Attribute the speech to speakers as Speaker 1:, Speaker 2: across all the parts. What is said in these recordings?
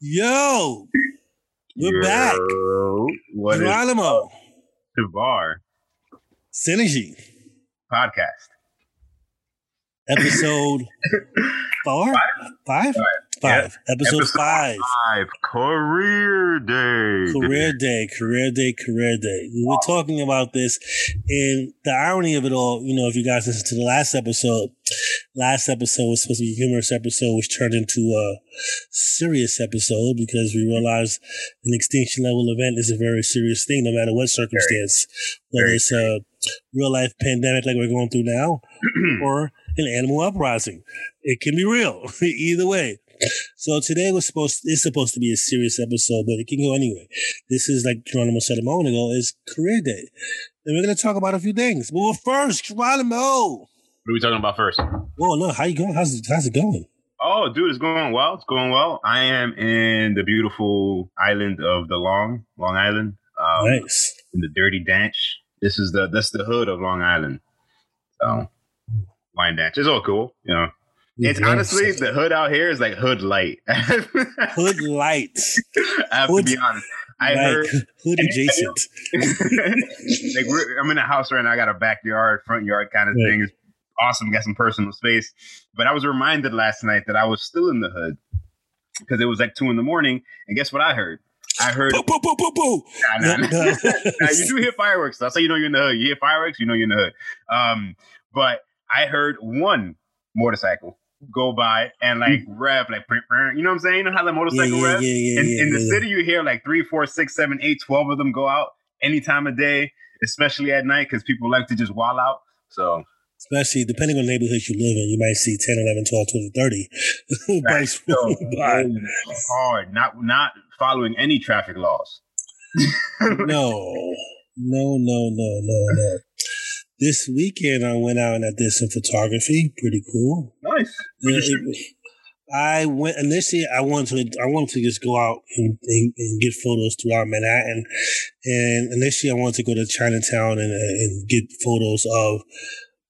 Speaker 1: Yo, we're back.
Speaker 2: What is
Speaker 1: Geronimo,
Speaker 2: Shavar.
Speaker 1: Synergy,
Speaker 2: podcast?
Speaker 1: episode four, five, five, episode,
Speaker 2: Episode
Speaker 1: five.
Speaker 2: Five career day.
Speaker 1: Career day, career day, career day. We were talking about this, and the irony of it all, you know, if you guys listen to the last episode, last episode was supposed to be a humorous episode, which turned into a serious episode because we realized an extinction level event is a very serious thing, no matter what circumstance, whether it's a real life pandemic like we're going through now, or an animal uprising. It can be real either way. So today was supposed it's supposed to be a serious episode, but it can go anyway. This is like Geronimo said a moment ago, is career day. And we're gonna talk about a few things. But well, first, Geronimo.
Speaker 2: What are we talking about first?
Speaker 1: Well, no, how you going? How's it, how's it going?
Speaker 2: Oh, dude, it's going well. It's going well. I am in the beautiful island of the Long, Long Island, um,
Speaker 1: nice.
Speaker 2: in the Dirty Danch. This is the that's the hood of Long Island. So, Wyandanch. It's all cool, you know. It's
Speaker 1: Yeah,
Speaker 2: honestly the hood out here is like hood light.
Speaker 1: hood lights.
Speaker 2: I have
Speaker 1: Hood-
Speaker 2: to be honest. I
Speaker 1: like,
Speaker 2: heard
Speaker 1: hood adjacent.
Speaker 2: like we're, I'm in a house right now. I got a backyard, front yard kind of
Speaker 1: Right.
Speaker 2: thing. It's awesome. Got some personal space. But I was reminded last night that I was still in the hood because it was like two in the morning. And guess what I heard? I heard.
Speaker 1: Boo, boo, boo, boo, boo.
Speaker 2: Nah, nah, nah. Nah, you do hear fireworks. That's how you know you're in the hood. You hear fireworks, you know you're in the hood. Um, but I heard one motorcycle go by and like mm-hmm. rev, like, you know what I'm saying? You know how the motorcycle
Speaker 1: yeah, yeah, yeah,
Speaker 2: in,
Speaker 1: yeah,
Speaker 2: in the city, you hear like three, four, six, seven, eight, twelve of them go out any time of day, especially at night, because people like to just wall out. So,
Speaker 1: Especially depending on the neighborhood you live in, you might see 10, 11, 12, 20, 30 bikes
Speaker 2: so
Speaker 1: by.
Speaker 2: hard, not not following any traffic laws.
Speaker 1: No, no, no, no, no, no. This weekend, I went out and I did some photography. Pretty cool.
Speaker 2: Nice.
Speaker 1: I went initially. I wanted to. I wanted to just go out and, and, and get photos throughout Manhattan. And initially, I wanted to go to Chinatown and, and get photos of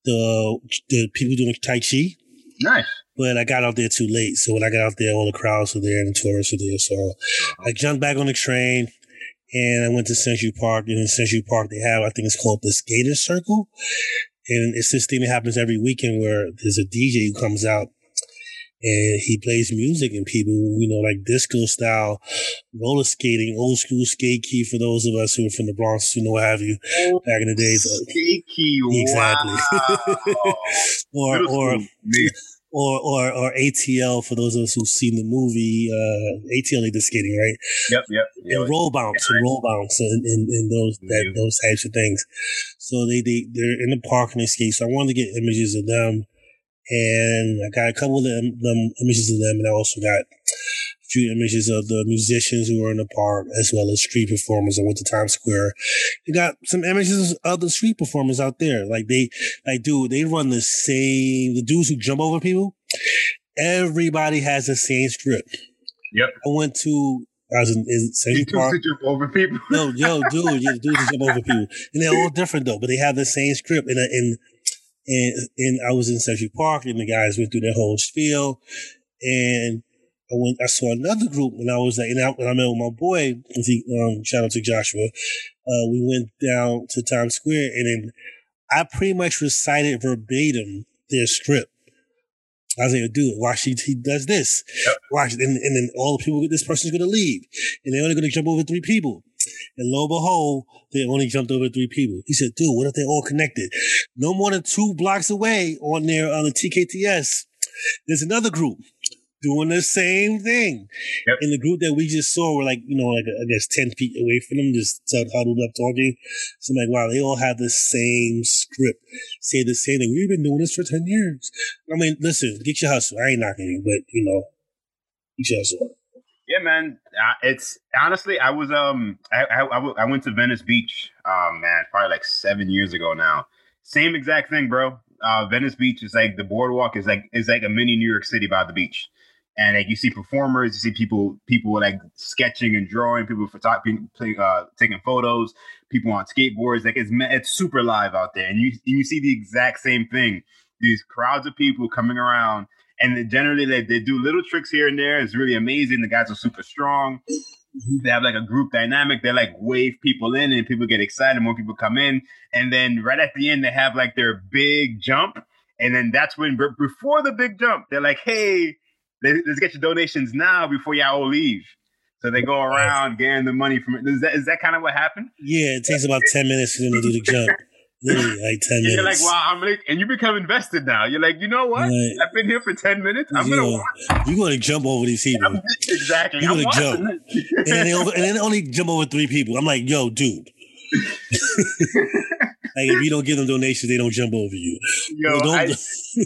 Speaker 1: the the people doing Tai Chi.
Speaker 2: Nice.
Speaker 1: But I got out there too late. So when I got out there, all the crowds were there and the tourists were there. So uh-huh. I jumped back on the train and I went to Central Park. And in Central Park, they have, I think it's called the Skater Circle. And it's this thing that happens every weekend where there's a DJ who comes out and he plays music and people, you know, like disco style, roller skating, old school skate key for those of us who are from the Bronx, you know, what have you, back in the days. uh,
Speaker 2: Sticky.
Speaker 1: Exactly.
Speaker 2: Wow.
Speaker 1: or, or, or or or ATL for those of us who've seen the movie uh ATL they did skating right
Speaker 2: Yep, yep. yep.
Speaker 1: and roll bounce and roll bounce and, and, and those that those types of things so they they they're in the park and they skate so I wanted to get images of them and I got a couple of them, them images of them and I also got a few images of the musicians who were in the park as well as street performers I went to Times Square you got some images of the street performers out there like they like dude they run the same the dudes who jump over people everybody has the same script
Speaker 2: Yep.
Speaker 1: I went to I was in, in
Speaker 2: took
Speaker 1: Park
Speaker 2: to jump over people.
Speaker 1: No, yo, dude, yeah, dudes who jump over people, and they're all different though, but they have the same script. And and and and I was in Central Park, and the guys went through their whole spiel, and I went. I saw another group, and I was like, and I, and I met with my boy. Um, shout out to Joshua. Uh, we went down to Times Square, and then I pretty much recited verbatim their script. I was like, dude, watch he, he does this. Watch, and, and then all the people, this person's gonna leave, and they're only gonna jump over three people. And lo and behold, they only jumped over three people. He said, dude, what if they're all connected? No more than two blocks away on their uh, on the TKTS, there's another group doing the same thing.
Speaker 2: Yep.
Speaker 1: And the group that we just saw were like, you know, like I guess 10 feet away from them, just huddled up talking. So I'm like, wow, they all have the same script, say the same thing. We've been doing this for 10 years. I mean, listen, get your hustle. I ain't knocking you, but you know, get your hustle.
Speaker 2: Yeah, man. Uh, it's honestly, I was um, I, I I w- I went to Venice Beach, um, man, probably like seven years ago now. Same exact thing, bro. Uh, Venice Beach is like the boardwalk is like is like a mini New York City by the beach, and like you see performers, you see people people like sketching and drawing, people photography, uh, taking photos, people on skateboards. Like it's it's super live out there, and you and you see the exact same thing. These crowds of people coming around And generally, they, they do little tricks here and there. It's really amazing. The guys are super strong. They have like a group dynamic. They like wave people in, and people get excited. More people come in, and then right at the end, they have like their big jump. And then that's when, before the big jump, they're like, "Hey, let's get your donations now before y'all all leave." So they go around getting the money from it. Is that is that kind of what happened?
Speaker 1: Yeah, it takes about ten minutes for them to do the jump. Like ten minutes.
Speaker 2: You're like, wow, I'm like, and you become invested now. You're like, you know what? I've been here for ten minutes. I'm gonna watch.
Speaker 1: You're gonna jump over these people.
Speaker 2: exactly.
Speaker 1: You're gonna jump, and then, over, and then only jump over three people. I'm like, yo, dude. like if you don't give them donations, they don't jump over you.
Speaker 2: Yo, I,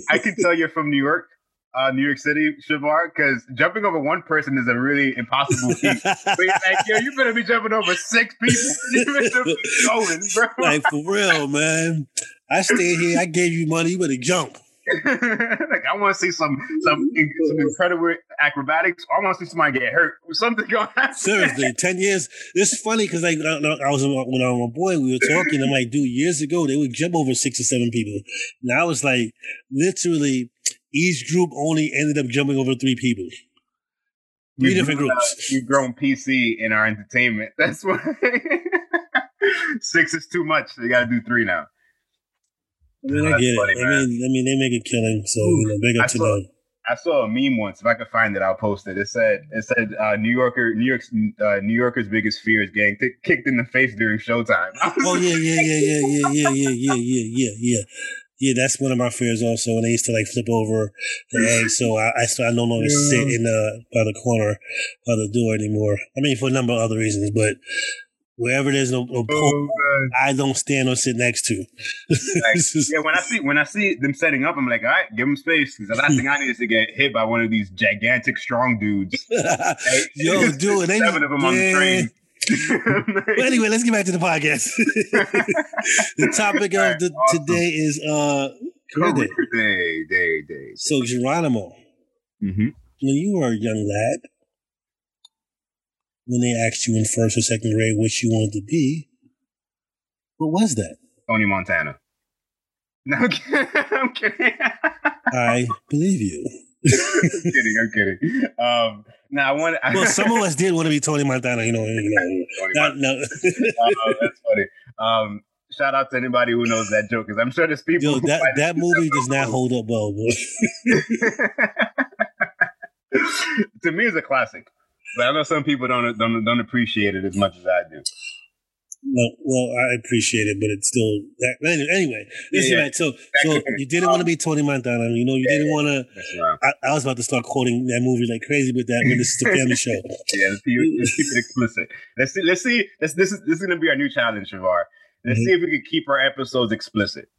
Speaker 2: I can tell you're from New York uh, New York City, Shavar, because jumping over one person is a really impossible feat. but you're like, yo, you better be jumping over six people. You better be going, bro.
Speaker 1: Like for real, man. I stay here. I gave you money. You better jump.
Speaker 2: like I want to see some some some incredible acrobatics. I want to see somebody get hurt. Something going happen.
Speaker 1: Seriously, ten years. This is funny because like I, I was when I was a boy, we were talking. I'm like, dude, years ago they would jump over six or seven people. Now it's like literally each group only ended up jumping over three people. 3 we've different grown, groups.
Speaker 2: Uh, we've grown PC in our entertainment. That's why six is too much. They got to do three now.
Speaker 1: I mean, I get funny, it. I mean, I mean, they make a killing, so you know, big up I to saw, them.
Speaker 2: I saw a meme once. If I could find it, I'll post it. It said, "It said uh, New Yorker, New York's uh, New Yorker's biggest fear is getting t- kicked in the face during showtime."
Speaker 1: oh yeah, yeah, yeah, yeah, yeah, yeah, yeah, yeah, yeah, yeah, yeah. Yeah, that's one of my fears also. And I used to like flip over the egg, so I I, I no longer yeah. sit in the by the corner by the door anymore. I mean, for a number of other reasons, but wherever there's no, no oh, I don't stand or sit next to.
Speaker 2: like, yeah, when I see when I see them setting up, I'm like, all right, give them space because the last thing I need is to get hit by one of these gigantic, strong dudes.
Speaker 1: Yo, dude, seven of them on the train. But anyway, let's get back to the podcast. the topic of the, awesome. today is uh
Speaker 2: career day. Day, day, day.
Speaker 1: So Geronimo, mm-hmm. when you were a young lad, when they asked you in first or second grade what you wanted to be, what was that?
Speaker 2: Tony Montana. No, I'm kidding. I'm kidding.
Speaker 1: I believe you.
Speaker 2: I'm kidding. I'm kidding. Um, now I want.
Speaker 1: well, some of us did want to be Tony Montana. You know, you know. Not, no.
Speaker 2: uh, that's funny. Um, shout out to anybody who knows that joke because I'm sure there's people.
Speaker 1: Yo, that that movie does not hold up well,
Speaker 2: to me, it's a classic, but I know some people don't don't don't appreciate it as much as I do.
Speaker 1: Well, well, I appreciate it, but it's still that. Anyway, listen, yeah, yeah. So, so you didn't want to be Tony Montana. You know, you yeah, didn't want to. I, I, was about to start quoting that movie like crazy with that, but this is a family show.
Speaker 2: Yeah, let's keep, let's keep, it explicit. Let's see. Let's see. Let's, this is this is going to be our new challenge, Shavar. Let's mm-hmm. see if we can keep our episodes explicit.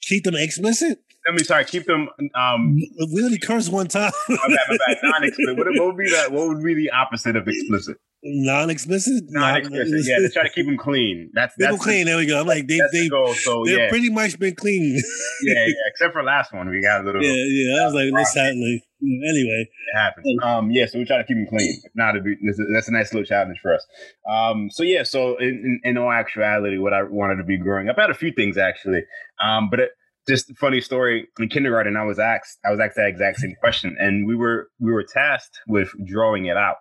Speaker 1: Keep them explicit.
Speaker 2: Let me sorry. Keep them. Um,
Speaker 1: we only cursed one time.
Speaker 2: my bad. My bad. Non-explicit. What, what would be that? What would be the opposite of explicit?
Speaker 1: Non-explicit.
Speaker 2: Non-explicit. Yeah, they try to keep them clean. That's
Speaker 1: that's the, clean. There we go. I'm like they they the so they've yeah. pretty much been clean.
Speaker 2: yeah, yeah. Except for last one, we got a little.
Speaker 1: Yeah, yeah. I was like, have like anyway.
Speaker 2: It happens. Um, yeah. So we try to keep them clean. Not, be, that's a nice little challenge for us. Um, so yeah. So in, in, in all actuality, what I wanted to be growing up, I had a few things actually. Um, but it, just funny story in kindergarten, I was asked, I was asked that exact same question, and we were we were tasked with drawing it out.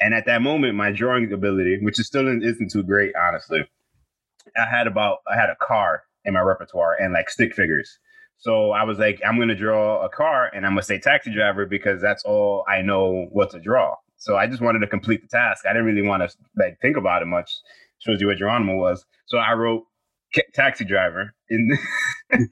Speaker 2: And at that moment, my drawing ability, which is still isn't too great, honestly, I had about I had a car in my repertoire and like stick figures. So I was like, I'm gonna draw a car and I'm gonna say taxi driver because that's all I know what to draw. So I just wanted to complete the task. I didn't really want to like think about it much. Shows you what Geronimo was. So I wrote taxi driver in,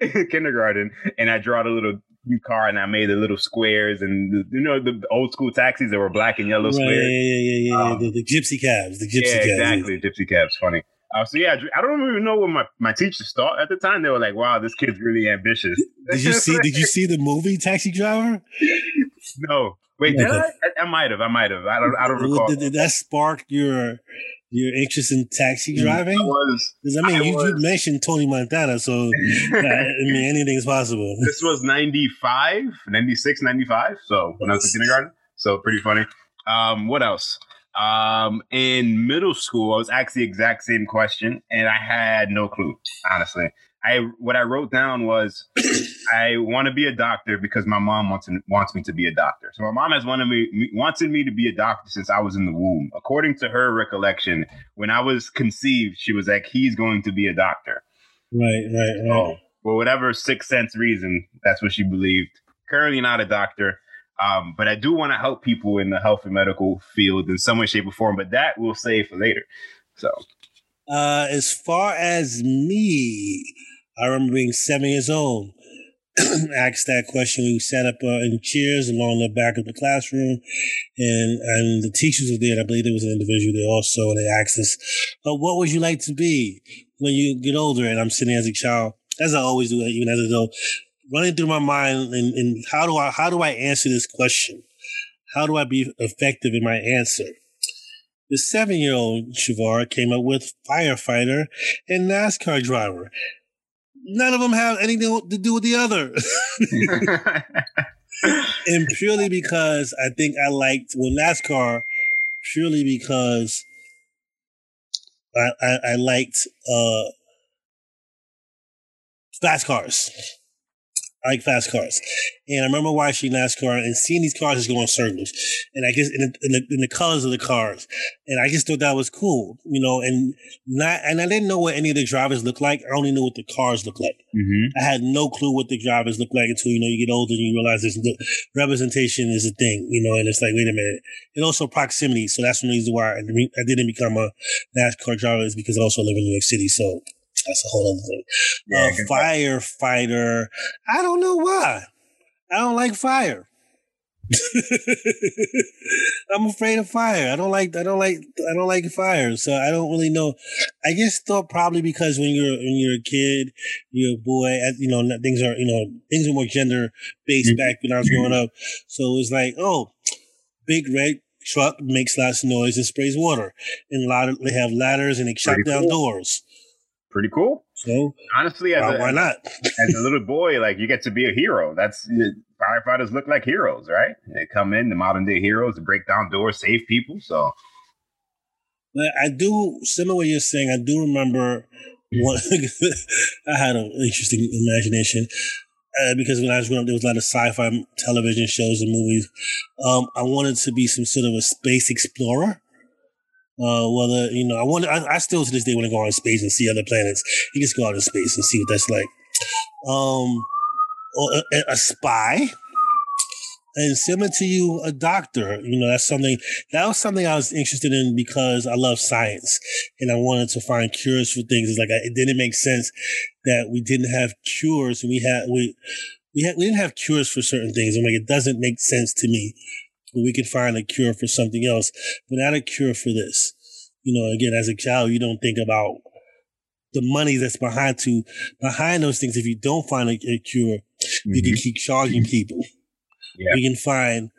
Speaker 2: in kindergarten, and I draw a little car and I made the little squares and the, you know the old school taxis that were black and yellow right, squares.
Speaker 1: Yeah, yeah, yeah, yeah. Um, the, the, gypsy cabs, the gypsy yeah,
Speaker 2: cabs. Exactly, gypsy cabs. Funny. Uh, so yeah, I don't even know what my, my teachers thought at the time. They were like, "Wow, this kid's really ambitious."
Speaker 1: Did you see? did you see the movie Taxi Driver?
Speaker 2: no. Wait, okay. did I? I, I might have. I might have. I don't. I don't recall.
Speaker 1: Did, did that spark your your interest in taxi mm, driving? Because I mean, I you, was, you, mentioned Tony Montana, so uh, I mean, anything is possible.
Speaker 2: This was 95, 96, 95. So when I was in kindergarten. So pretty funny. Um, what else? Um, in middle school, I was asked the exact same question, and I had no clue. Honestly, I what I wrote down was I want to be a doctor because my mom wants wants me to be a doctor. So my mom has wanted me wanted me to be a doctor since I was in the womb. According to her recollection, when I was conceived, she was like, "He's going to be a doctor."
Speaker 1: Right, right, right. So,
Speaker 2: for whatever sixth sense reason, that's what she believed. Currently not a doctor, um, but I do want to help people in the health and medical field in some way, shape, or form. But that we'll save for later. So,
Speaker 1: uh, as far as me, I remember being seven years old. asked that question. We sat up uh, in chairs along the back of the classroom, and and the teachers were there. I believe there was an individual there also, and they asked us, oh, "What would you like to be when you get older?" And I'm sitting as a child, as I always do, even as an adult, running through my mind, and, and how do I how do I answer this question? How do I be effective in my answer? The seven year old Shavar came up with firefighter and NASCAR driver none of them have anything to do with the other. and purely because I think I liked well NASCAR purely because I, I, I liked uh, fast cars. I like fast cars. And I remember watching NASCAR and seeing these cars just go in circles. And I guess in the, in the, in the colors of the cars. And I just thought that was cool, you know, and not, and I didn't know what any of the drivers looked like. I only knew what the cars looked like. Mm-hmm. I had no clue what the drivers looked like until, you know, you get older and you realize this representation is a thing, you know, and it's like, wait a minute. And also proximity. So that's one reason why I didn't become a NASCAR driver is because I also live in New York City. So that's a whole other thing. Yeah, uh, firefighter. I don't know why. I don't like fire. I'm afraid of fire. I don't like. I don't like. I don't like fire. So I don't really know. I guess thought probably because when you're when you're a kid, you're a boy. You know, things are you know things are more gender based mm-hmm. back when I was growing up. So it was like, oh, big red truck makes lots of noise and sprays water, and a lot of they have ladders and they shut down cool. doors
Speaker 2: pretty cool.
Speaker 1: So
Speaker 2: honestly, as
Speaker 1: why,
Speaker 2: a,
Speaker 1: why not?
Speaker 2: as a little boy, like you get to be a hero. That's firefighters look like heroes, right? They come in, the modern day heroes, to break down doors, save people. So,
Speaker 1: but I do similar what you're saying. I do remember one. I had an interesting imagination. Uh, because when I was growing up, there was a lot of sci-fi television shows and movies. Um, I wanted to be some sort of a space explorer. Uh, whether you know, I want, I, I still to this day want to go out in space and see other planets. You just go out in space and see what that's like. Um, a, a spy, and similar to you, a doctor. You know, that's something that was something I was interested in because I love science and I wanted to find cures for things. It's like I, it didn't make sense that we didn't have cures and we had we we had we didn't have cures for certain things. I'm like, it doesn't make sense to me we could find a cure for something else, but not a cure for this. You know, again, as a child, you don't think about the money that's behind to behind those things. If you don't find a, a cure, mm-hmm. you can keep charging people. Yeah. You can find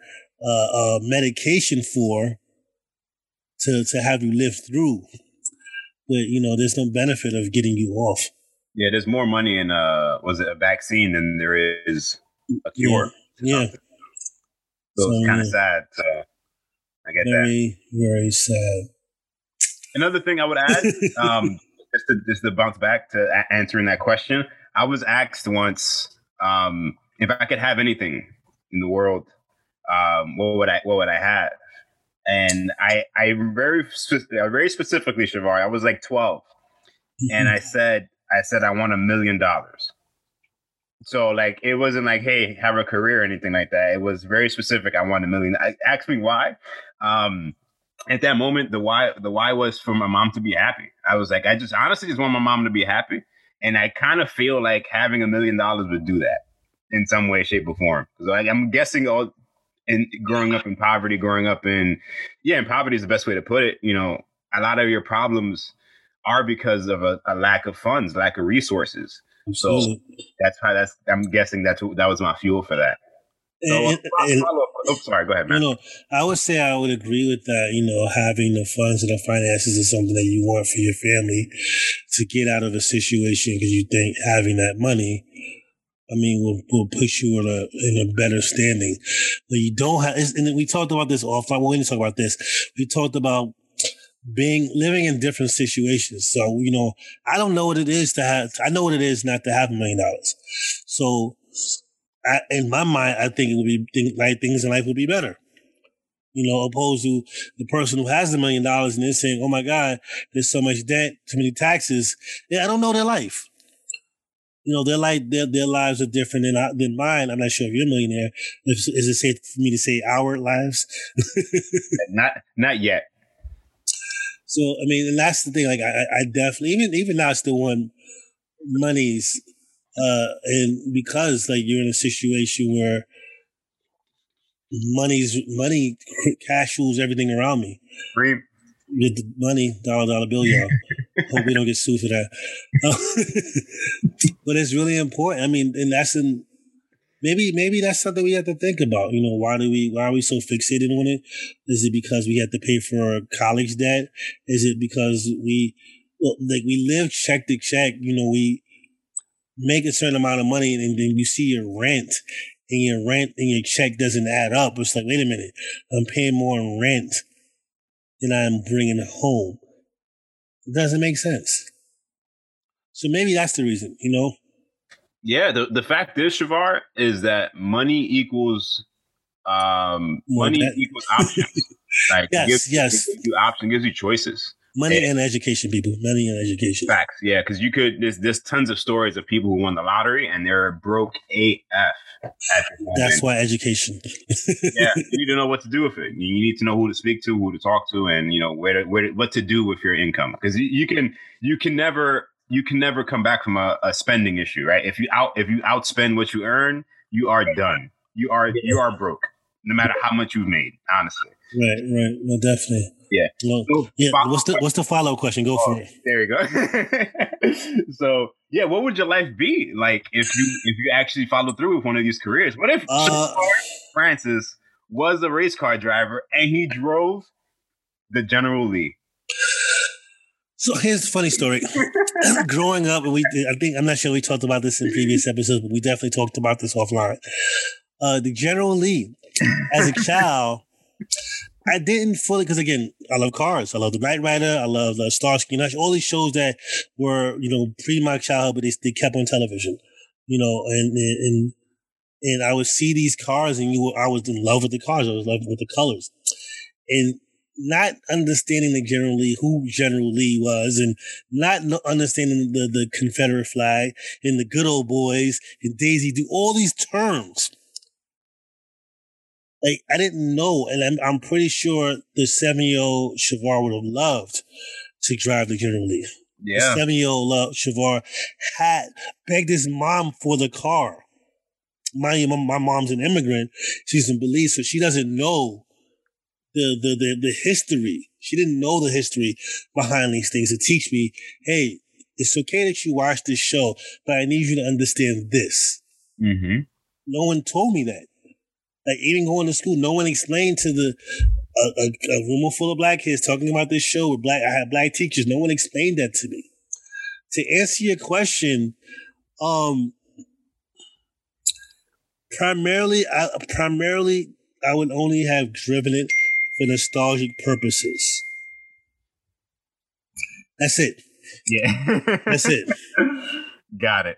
Speaker 1: uh, a medication for to to have you live through, but you know, there's no benefit of getting you off.
Speaker 2: Yeah, there's more money in uh was it a vaccine than there is a cure.
Speaker 1: Yeah. yeah.
Speaker 2: So, so it's kind of sad. So I get
Speaker 1: very, that. Very sad.
Speaker 2: Another thing I would add, um, just to just to bounce back to a- answering that question, I was asked once um, if I could have anything in the world, um, what would I what would I have? And I I very very specifically, Shavar, I was like 12 and I said I said I want a million dollars. So like it wasn't like, hey, have a career or anything like that. It was very specific. I want a million. I, ask me why. Um, at that moment, the why the why was for my mom to be happy. I was like, I just honestly just want my mom to be happy, and I kind of feel like having a million dollars would do that in some way, shape, or form. Because like, I'm guessing all in growing up in poverty, growing up in yeah, in poverty is the best way to put it. You know, a lot of your problems are because of a, a lack of funds, lack of resources. So mm. that's how that's. I'm guessing that's that was my fuel for that. So, and, uh, and, oh, sorry. Go ahead, man.
Speaker 1: You know, I would say I would agree with that. You know, having the funds and the finances is something that you want for your family to get out of a situation because you think having that money, I mean, will will put you in a in a better standing. But you don't have, and we talked about this offline. We didn't talk about this. We talked about being living in different situations. So, you know, I don't know what it is to have, I know what it is not to have a million dollars. So I, in my mind, I think it would be think, like things in life would be better. You know, opposed to the person who has the million dollars and is saying, "Oh my God, there's so much debt, too many taxes." Yeah, I don't know their life. You know, their life, their their lives are different than than mine. I'm not sure if you're a millionaire. Is, is it safe for me to say our lives?
Speaker 2: not, not yet.
Speaker 1: So I mean, and that's the thing. Like, I, I definitely even even now, I still want money's uh, and because like you're in a situation where money's money, cash rules everything around me.
Speaker 2: Right.
Speaker 1: With the money, dollar dollar bill, y'all. Hope we don't get sued for that. but it's really important. I mean, and that's in maybe maybe that's something we have to think about. You know, why do we why are we so fixated on it? Is it because we have to pay for our college debt? Is it because we well, like we live check to check? You know, we make a certain amount of money and then you see your rent and your rent and your check doesn't add up. It's like, wait a minute, I'm paying more in rent than I'm bringing home. It doesn't make sense. So maybe that's the reason, you know?
Speaker 2: Yeah, the, the fact is, Shavar, is that money equals um money that. equals options. like
Speaker 1: yes, gives,
Speaker 2: yes. Gives you options, gives you choices.
Speaker 1: Money and, and education, people. Money and education.
Speaker 2: Facts, yeah. Because you could. There's there's tons of stories of people who won the lottery and they're broke AF.
Speaker 1: That's why education.
Speaker 2: yeah, you need to know what to do with it. You need to know who to speak to, who to talk to, and you know where to, where to, what to do with your income. Because you, you can you can never you can never come back from a, a spending issue, right? If you out if you outspend what you earn, you are done. You are you are broke, no matter how much you've made. Honestly.
Speaker 1: Right, right. No, definitely.
Speaker 2: Yeah.
Speaker 1: Well, so, yeah. What's the what's the follow up question? Go oh, for it.
Speaker 2: There you go. so yeah, what would your life be like if you if you actually followed through with one of these careers? What if uh, Francis was a race car driver and he drove the General Lee?
Speaker 1: So here's a funny story. Growing up, we I think I'm not sure we talked about this in previous episodes, but we definitely talked about this offline. Uh, the General Lee, as a child, I didn't fully because again, I love cars. I love the Knight Rider. I love the Starsky Hutch. All these shows that were you know pre my childhood, but they, they kept on television. You know, and and and I would see these cars, and you were, I was in love with the cars. I was in love with the colors, and not understanding the General Lee, who General Lee was, and not understanding the the Confederate flag and the good old boys and Daisy Duke all these terms like I didn't know, and I'm, I'm pretty sure the seven year old Shavar would have loved to drive the General Lee.
Speaker 2: Yeah,
Speaker 1: the seven year old Shavar had begged his mom for the car. You, my, my mom's an immigrant; She's in Belize, so she doesn't know the, the the the history. She didn't know the history behind these things to teach me, hey, it's okay that you watch this show, but I need you to understand this.
Speaker 2: Mm-hmm.
Speaker 1: No one told me that. Like even going to school, no one explained to the a, a, a room full of black kids talking about this show with black. I had black teachers. No one explained that to me. To answer your question, um, primarily, I primarily I would only have driven it for nostalgic purposes. That's it.
Speaker 2: Yeah,
Speaker 1: that's it.
Speaker 2: Got it.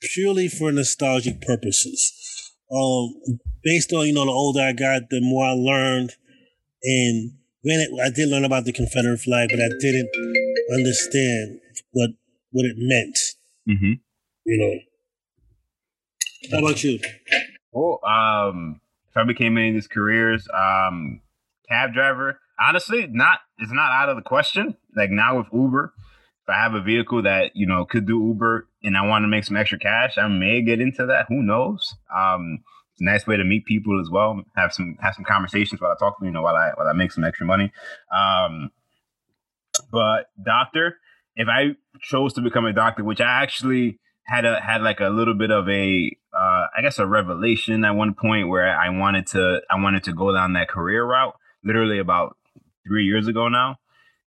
Speaker 1: Purely for nostalgic purposes um, based on you know the older I got, the more I learned. And granted, I did learn about the Confederate flag, but I didn't understand what what it meant.
Speaker 2: Mm-hmm.
Speaker 1: You know. How about you?
Speaker 2: Well, um, if I became any of these careers, um, cab driver. Honestly, not it's not out of the question. Like now with Uber, if I have a vehicle that you know could do Uber and I want to make some extra cash, I may get into that. Who knows? Um, it's a nice way to meet people as well. Have some have some conversations while I talk to. You know, while I while I make some extra money. Um, but doctor, if I chose to become a doctor, which I actually had a had like a little bit of a uh, I guess a revelation at one point where I wanted to I wanted to go down that career route. Literally about three years ago now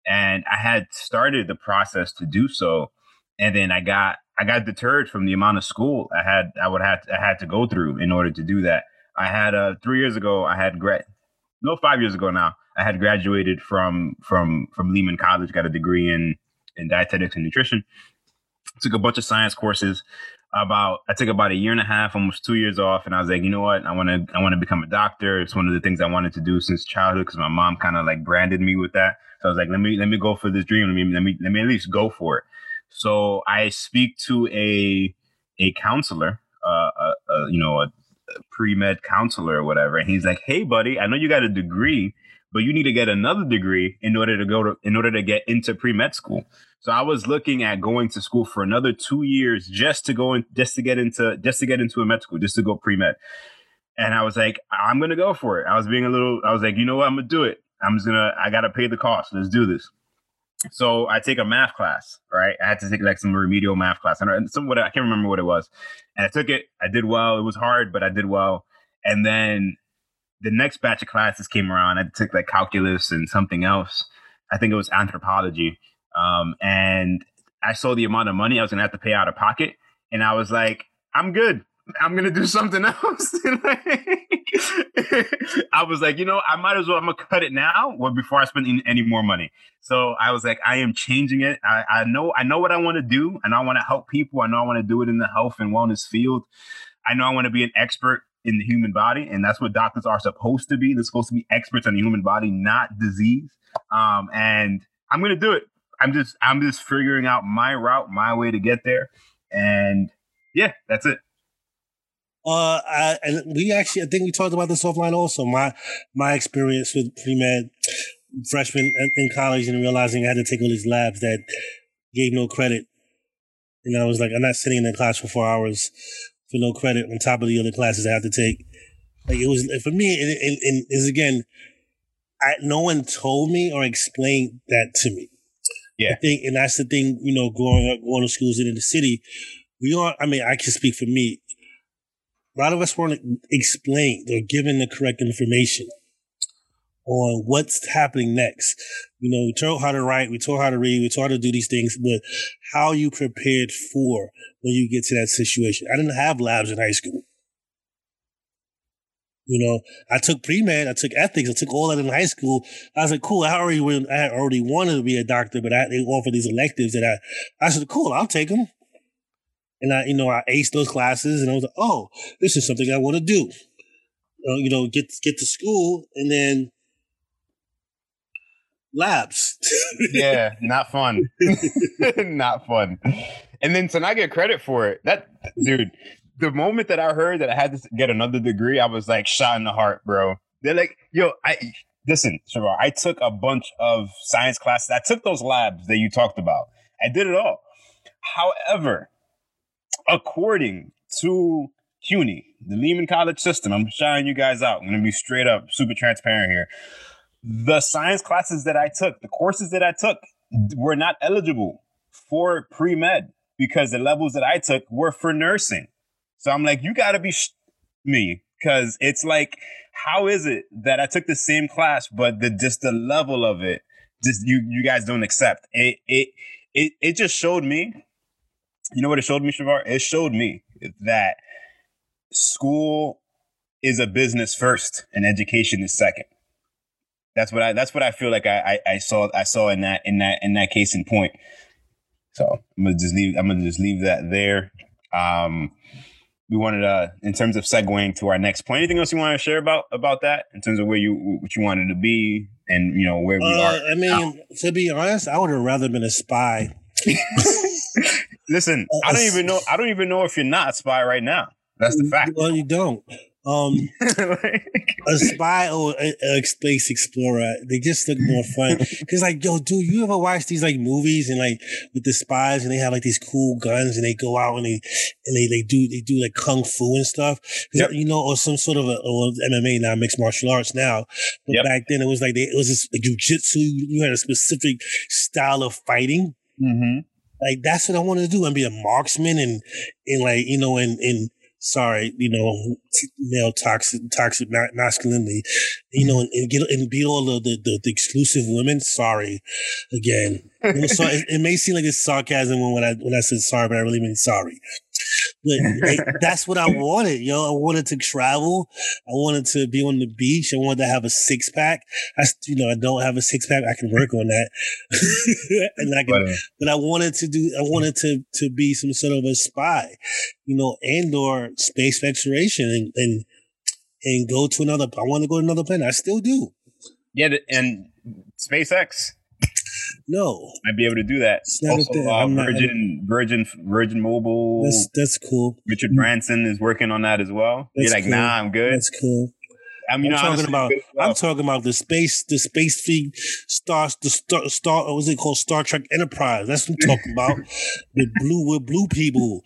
Speaker 2: and I had started the process to do so, and then I got I got deterred from the amount of school I had I would have to, I had to go through in order to do that. I had uh three years ago I had grad no five years ago now I had graduated from from from Lehman College, got a degree in in dietetics and nutrition. Took a bunch of science courses. About I took about a year and a half, almost two years off, and I was like, you know what, I want to I want to become a doctor. It's one of the things I wanted to do since childhood because my mom kind of like branded me with that. So I was like, let me let me go for this dream. Let me let me let me at least go for it. So I speak to a a counselor, uh, a, a, you know, a, a pre med counselor or whatever, and he's like, "Hey, buddy, I know you got a degree, but you need to get another degree in order to go to in order to get into pre med school." So I was looking at going to school for another two years just to go in, just to get into just to get into a med school, just to go pre med. And I was like, I'm gonna go for it. I was being a little, I was like, you know what, I'm gonna do it. I'm just gonna, I gotta pay the cost. Let's do this so I take a math class, right? I had to take like some remedial math class, and some what I can't remember what it was. And I took it. I did well. It was hard, but I did well. And then the next batch of classes came around. I took like calculus and something else. I think it was anthropology. Um, and I saw the amount of money I was gonna have to pay out of pocket, and I was like, I'm good. I'm gonna do something else. I was like, you know, I might as well. I'm gonna cut it now, or before I spend any more money. So I was like, I am changing it. I, I know, I know what I want to do, and I want to help people. I know I want to do it in the health and wellness field. I know I want to be an expert in the human body, and that's what doctors are supposed to be. They're supposed to be experts on the human body, not disease. Um, and I'm gonna do it. I'm just, I'm just figuring out my route, my way to get there, and yeah, that's it.
Speaker 1: Uh, I, and we actually, I think we talked about this offline also. My my experience with pre med freshman in college and realizing I had to take all these labs that gave no credit. And I was like, I'm not sitting in the class for four hours for no credit on top of the other classes I have to take. Like it was for me, and, and, and is again, I, no one told me or explained that to me.
Speaker 2: Yeah,
Speaker 1: I think, and that's the thing. You know, growing up, going to schools in the city, we are. I mean, I can speak for me a lot of us weren't explained or given the correct information on what's happening next. You know, we taught how to write, we taught how to read, we taught how to do these things, but how you prepared for when you get to that situation. I didn't have labs in high school. You know, I took pre med, I took ethics, I took all that in high school. I was like, cool. I already I already wanted to be a doctor, but I, they offered these electives that I I said, cool, I'll take them. And I, you know, I aced those classes and I was like, oh, this is something I want to do. Uh, you know, get, get to school and then labs.
Speaker 2: yeah, not fun. not fun. And then to not get credit for it, that dude, the moment that I heard that I had to get another degree, I was like shot in the heart, bro. They're like, yo, I listen, Shavar, I took a bunch of science classes. I took those labs that you talked about. I did it all. However, according to CUNY, the Lehman College system, I'm showing you guys out. I'm to be straight up, super transparent here. The science classes that I took, the courses that I took, were not eligible for pre med because the levels that I took were for nursing. So I'm like, you got to be sh- me because it's like, how is it that I took the same class, but the just the level of it, just you you guys don't accept it. It it it just showed me you know what it showed me, Shavar? It showed me that school is a business first and education is second. That's what I that's what I feel like I, I, I saw I saw in that in that in that case in point. So I'm gonna just leave I'm gonna just leave that there. Um we wanted uh in terms of segueing to our next point. Anything else you want to share about about that in terms of where you what you wanted to be and you know where we uh, are?
Speaker 1: I mean, now. to be honest, I would have rather been a spy.
Speaker 2: Listen, I don't even know. I don't even know if you're not a spy right now. That's the fact.
Speaker 1: Well, you don't. Um, a spy or a, a, space explorer, they just look more fun. Cause like, yo, dude, you ever watch these like movies and like with the spies and they have like these cool guns and they go out and they and they, they do they do like kung fu and stuff. Yep. You know, or some sort of a or MMA now, mixed martial arts now. But yep. back then it was like they, it was just like jujitsu. You had a specific style of fighting.
Speaker 2: Mm-hmm.
Speaker 1: Like that's what I want to do and be a marksman and and like you know and and sorry you know male toxic toxic masculinity you know and, and get and be all the, the, the, exclusive women. Sorry, again. so it, it, may seem like it's sarcasm when I when I said sorry, but I really mean sorry. But like, that's what I wanted, yo. I wanted to travel. I wanted to be on the beach. I wanted to have a six pack. I, you know, I don't have a six pack. I can work on that. and I can, but I wanted to do. I wanted to to be some sort of a spy, you know, and or space exploration and and and go to another. I want to go to another planet. I still do.
Speaker 2: Yeah, and SpaceX
Speaker 1: no,
Speaker 2: I'd be able to do that. Also, uh, Virgin, not, Virgin, Virgin Mobile.
Speaker 1: That's that's cool.
Speaker 2: Richard mm. Branson is working on that as well. That's You're like, cool. nah, I'm good.
Speaker 1: That's cool.
Speaker 2: I mean,
Speaker 1: I'm talking about. Well. I'm talking about the space, the space fleet stars, the star, star. What was it called? Star Trek Enterprise. That's what I'm talking about. with blue, with blue people,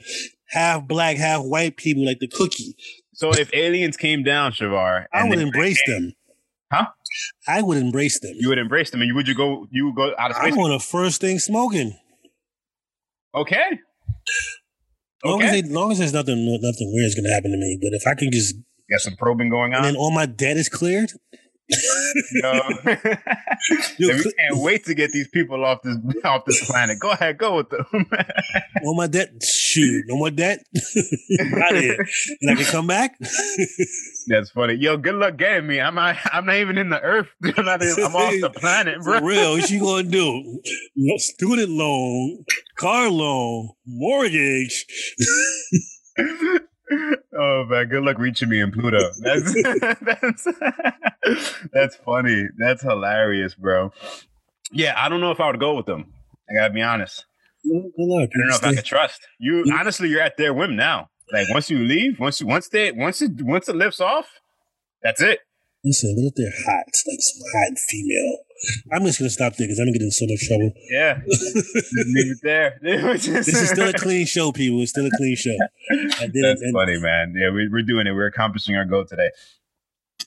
Speaker 1: half black, half white people, like the cookie.
Speaker 2: So if aliens came down, Shavar,
Speaker 1: I would embrace them. I would embrace them.
Speaker 2: You would embrace them, and you would you go? You would go out of space.
Speaker 1: I want the first thing smoking.
Speaker 2: Okay.
Speaker 1: Long okay. as they, long as there's nothing nothing weird is gonna happen to me, but if I can just
Speaker 2: get some probing going on,
Speaker 1: and then all my debt is cleared,
Speaker 2: no. we can't wait to get these people off this off this planet. Go ahead, go with them.
Speaker 1: no more debt. Shoot, no more debt. Out here. And I can come back.
Speaker 2: That's funny. Yo, good luck getting me. I'm not, I'm not even in the earth. I'm, not I'm off the planet, bro.
Speaker 1: For real, what you gonna do? Student loan, car loan, mortgage
Speaker 2: oh man, good luck reaching me in Pluto. That's that's that's funny. That's hilarious, bro. Yeah, I don't know if I would go with them. I gotta be honest.
Speaker 1: Good luck.
Speaker 2: I don't know if I could trust you. Honestly, you're at their whim now. Like once you leave, once you once they once it once it lifts off, that's it.
Speaker 1: Listen, what if they're hot? Like some hot female. I'm just gonna stop there because I'm gonna get in so much trouble.
Speaker 2: Yeah, leave it there.
Speaker 1: this is still a clean show, people. It's still a clean show.
Speaker 2: That's funny, man. Yeah, we, we're doing it. We're accomplishing our goal today.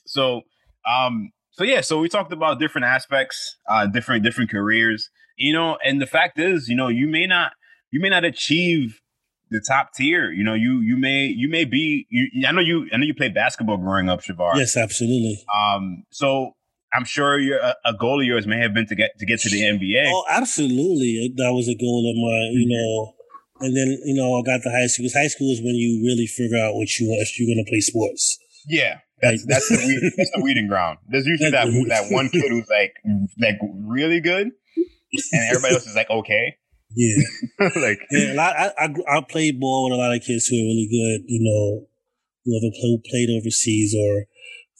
Speaker 2: So, um, so yeah, so we talked about different aspects, uh, different different careers. You know, and the fact is, you know, you may not you may not achieve the top tier. You know, you you may you may be. You, I know you. I know you played basketball growing up, Shavar.
Speaker 1: Yes, absolutely.
Speaker 2: Um, so I'm sure your a goal of yours may have been to get to get to the NBA.
Speaker 1: Oh, absolutely. That was a goal of mine. You know. And then you know I got to high school. Because high school is when you really figure out what you want if you're going to play sports.
Speaker 2: Yeah, that's that's the weed, that's the weeding ground. There's usually that that one kid who's like like really good, and everybody else is like okay.
Speaker 1: Yeah, like yeah, I, I I played ball with a lot of kids who are really good. You know, whoever play, played overseas or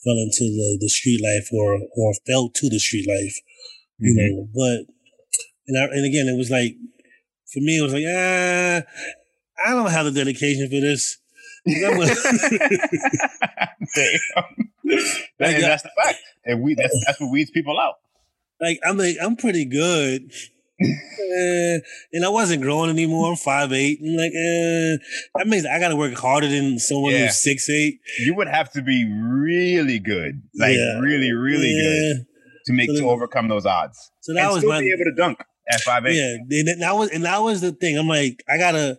Speaker 1: fell into the, the street life or or fell to the street life. You mm-hmm. know, but and I, and again, it was like for me, it was like ah, I don't have the dedication for this.
Speaker 2: that, like, that's the fact, and we that's that's what weeds people out.
Speaker 1: Like I'm like I'm pretty good eh, and I wasn't growing anymore. I'm five eight. I'm like, eh, that means I got to work harder than someone yeah. who's six eight.
Speaker 2: You would have to be really good, like yeah. really, really yeah. good, to make so to overcome those odds. So that and was my be able to dunk at five eight.
Speaker 1: Yeah, and that was and that was the thing. I'm like, I gotta.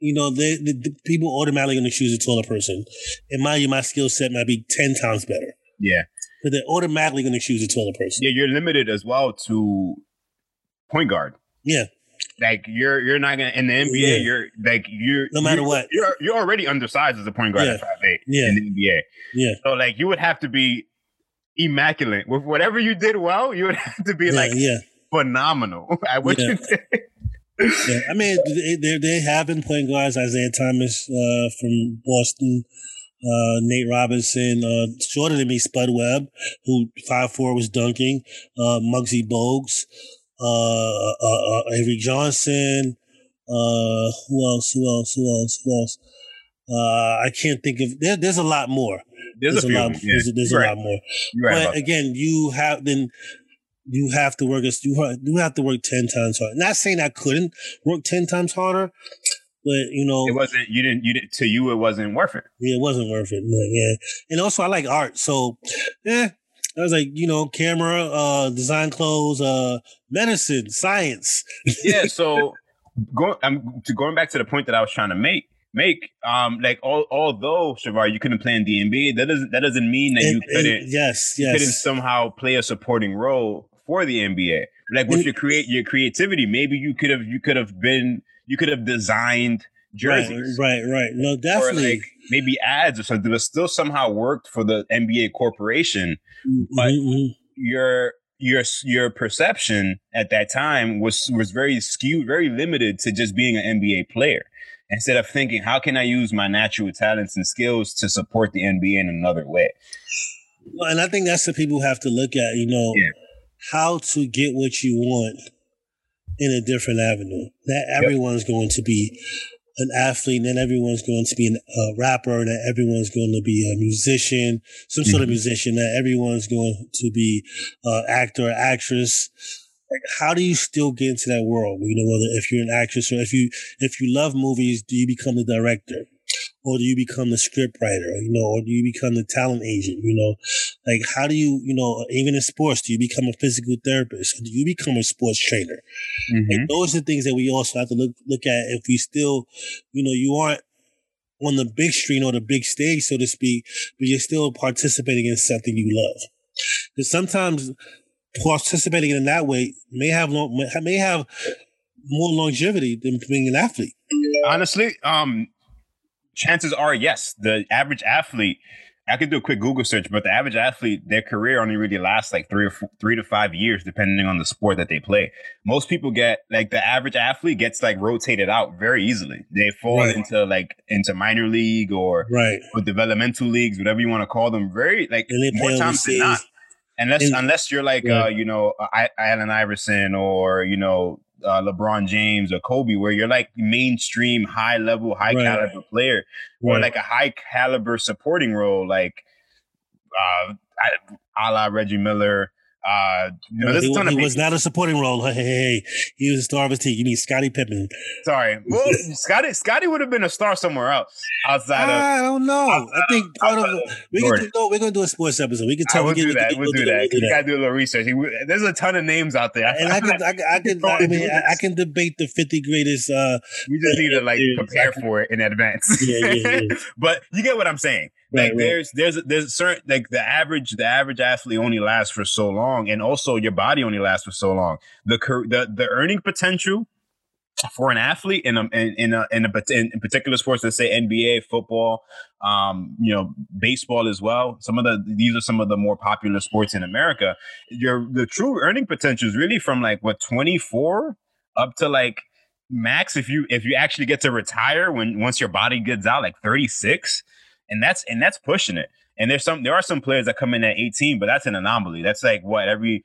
Speaker 1: You know, the, the, the people automatically going to choose a taller person. And mind you, my skill set might be 10 times better.
Speaker 2: Yeah.
Speaker 1: But they're automatically going to choose a taller person.
Speaker 2: Yeah, you're limited as well to point guard.
Speaker 1: Yeah.
Speaker 2: Like you're you're not gonna in the NBA. Yeah. You're like you're
Speaker 1: no matter
Speaker 2: you're,
Speaker 1: what.
Speaker 2: You're you're already undersized as a point guard yeah. at five eight
Speaker 1: yeah.
Speaker 2: in the NBA.
Speaker 1: Yeah.
Speaker 2: So like you would have to be immaculate with whatever you did well. You would have to be
Speaker 1: yeah,
Speaker 2: like
Speaker 1: yeah.
Speaker 2: phenomenal at what you did.
Speaker 1: yeah, I mean, they they have been point guards. Isaiah Thomas uh, from Boston, uh, Nate Robinson, uh, shorter than me, Spud Webb, who five four was dunking, uh, Muggsy Bogues, uh, uh, uh, Avery Johnson. Uh, who else? Who else? Who else? Who else? Uh, I can't think of. There, there's a lot more.
Speaker 2: There's, there's a, a lot.
Speaker 1: Yeah. There's, there's a right. lot more. Right but again, that. you have then you have to work. As you you have to work ten times harder. Not saying I couldn't work ten times harder, but you know,
Speaker 2: it wasn't. You didn't. You didn't. To you, it wasn't worth it.
Speaker 1: Yeah, it wasn't worth it. yeah, and also I like art, so yeah, I was like, you know, camera, uh, design clothes, uh, medicine, science.
Speaker 2: yeah. So going, I'm to going back to the point that I was trying to make. Make um like all, although Shavar you couldn't play in the NBA, that doesn't that doesn't mean that and, you couldn't
Speaker 1: yes
Speaker 2: yes
Speaker 1: couldn't
Speaker 2: somehow play a supporting role for the NBA. Like with and, your create your creativity, maybe you could have you could have been you could have designed jerseys.
Speaker 1: Right, right, right. No, definitely.
Speaker 2: Or like maybe ads or something, but still somehow worked for the NBA corporation. Mm-hmm. But mm-hmm. your your your perception at that time was was very skewed, very limited to just being an NBA player. Instead of thinking, how can I use my natural talents and skills to support the NBA in another way?
Speaker 1: Well, And I think that's what people have to look at. You know, yeah. how to get what you want in a different avenue. That everyone's yep. going to be an athlete, and then everyone's going to be a rapper, and then everyone's going to be a musician, some mm-hmm. sort of mm-hmm. musician, that everyone's going to be an actor, actress. Like, how do you still get into that world? You know, whether if you're an actress or if you if you love movies, do you become the director? Or do you become the script writer, you know, or do you become the talent agent, you know, like how do you, you know, even in sports, do you become a physical therapist or do you become a sports trainer? Mm-hmm. those are the things that we also have to look look at if we still, you know, you aren't on the big screen or the big stage, so to speak, but you're still participating in something you love. Because sometimes participating in that way may have long, may have more longevity than being an athlete.
Speaker 2: Honestly, um, chances are, yes, the average athlete. I could do a quick Google search, but the average athlete, their career only really lasts like three or four, three to five years, depending on the sport that they play. Most people get like the average athlete gets like rotated out very easily. They fall right. into like into minor league or
Speaker 1: right
Speaker 2: or developmental leagues, whatever you want to call them. Very like more times than not. Unless and, unless you're like yeah. uh, you know I- Allen Iverson or you know uh, LeBron James or Kobe, where you're like mainstream, high level, high right. caliber player, right. or like a high caliber supporting role, like uh, a la Reggie Miller, uh, you
Speaker 1: know, he, he was not a supporting role. Hey, hey, hey, he was a star of his team. You mean Scottie Pippen?
Speaker 2: Sorry, well, Scotty, Scottie would have been a star somewhere else outside of.
Speaker 1: I don't know. I think part of we can do, we're gonna do a sports episode. We can tell.
Speaker 2: We'll, do that. We'll, do that. You gotta do a little research. There's a ton of names out there.
Speaker 1: And I can, I, I can, I, mean, I, can debate the 50 greatest. Uh,
Speaker 2: we just need to like prepare for it in advance. Yeah, yeah, yeah. but you get what I'm saying. Like right, there's there's there's certain like the average the average athlete only lasts for so long, and also your body only lasts for so long. The the the earning potential for an athlete in a in, in a in a in, in particular sports, let's say NBA, football, um, you know, baseball as well. Some of the these are some of the more popular sports in America. Your the true earning potential is really from like what 24 up to like max if you if you actually get to retire when once your body gets out like 36 and that's and that's pushing it. And there's some there are some players that come in at 18, but that's an anomaly. That's like what every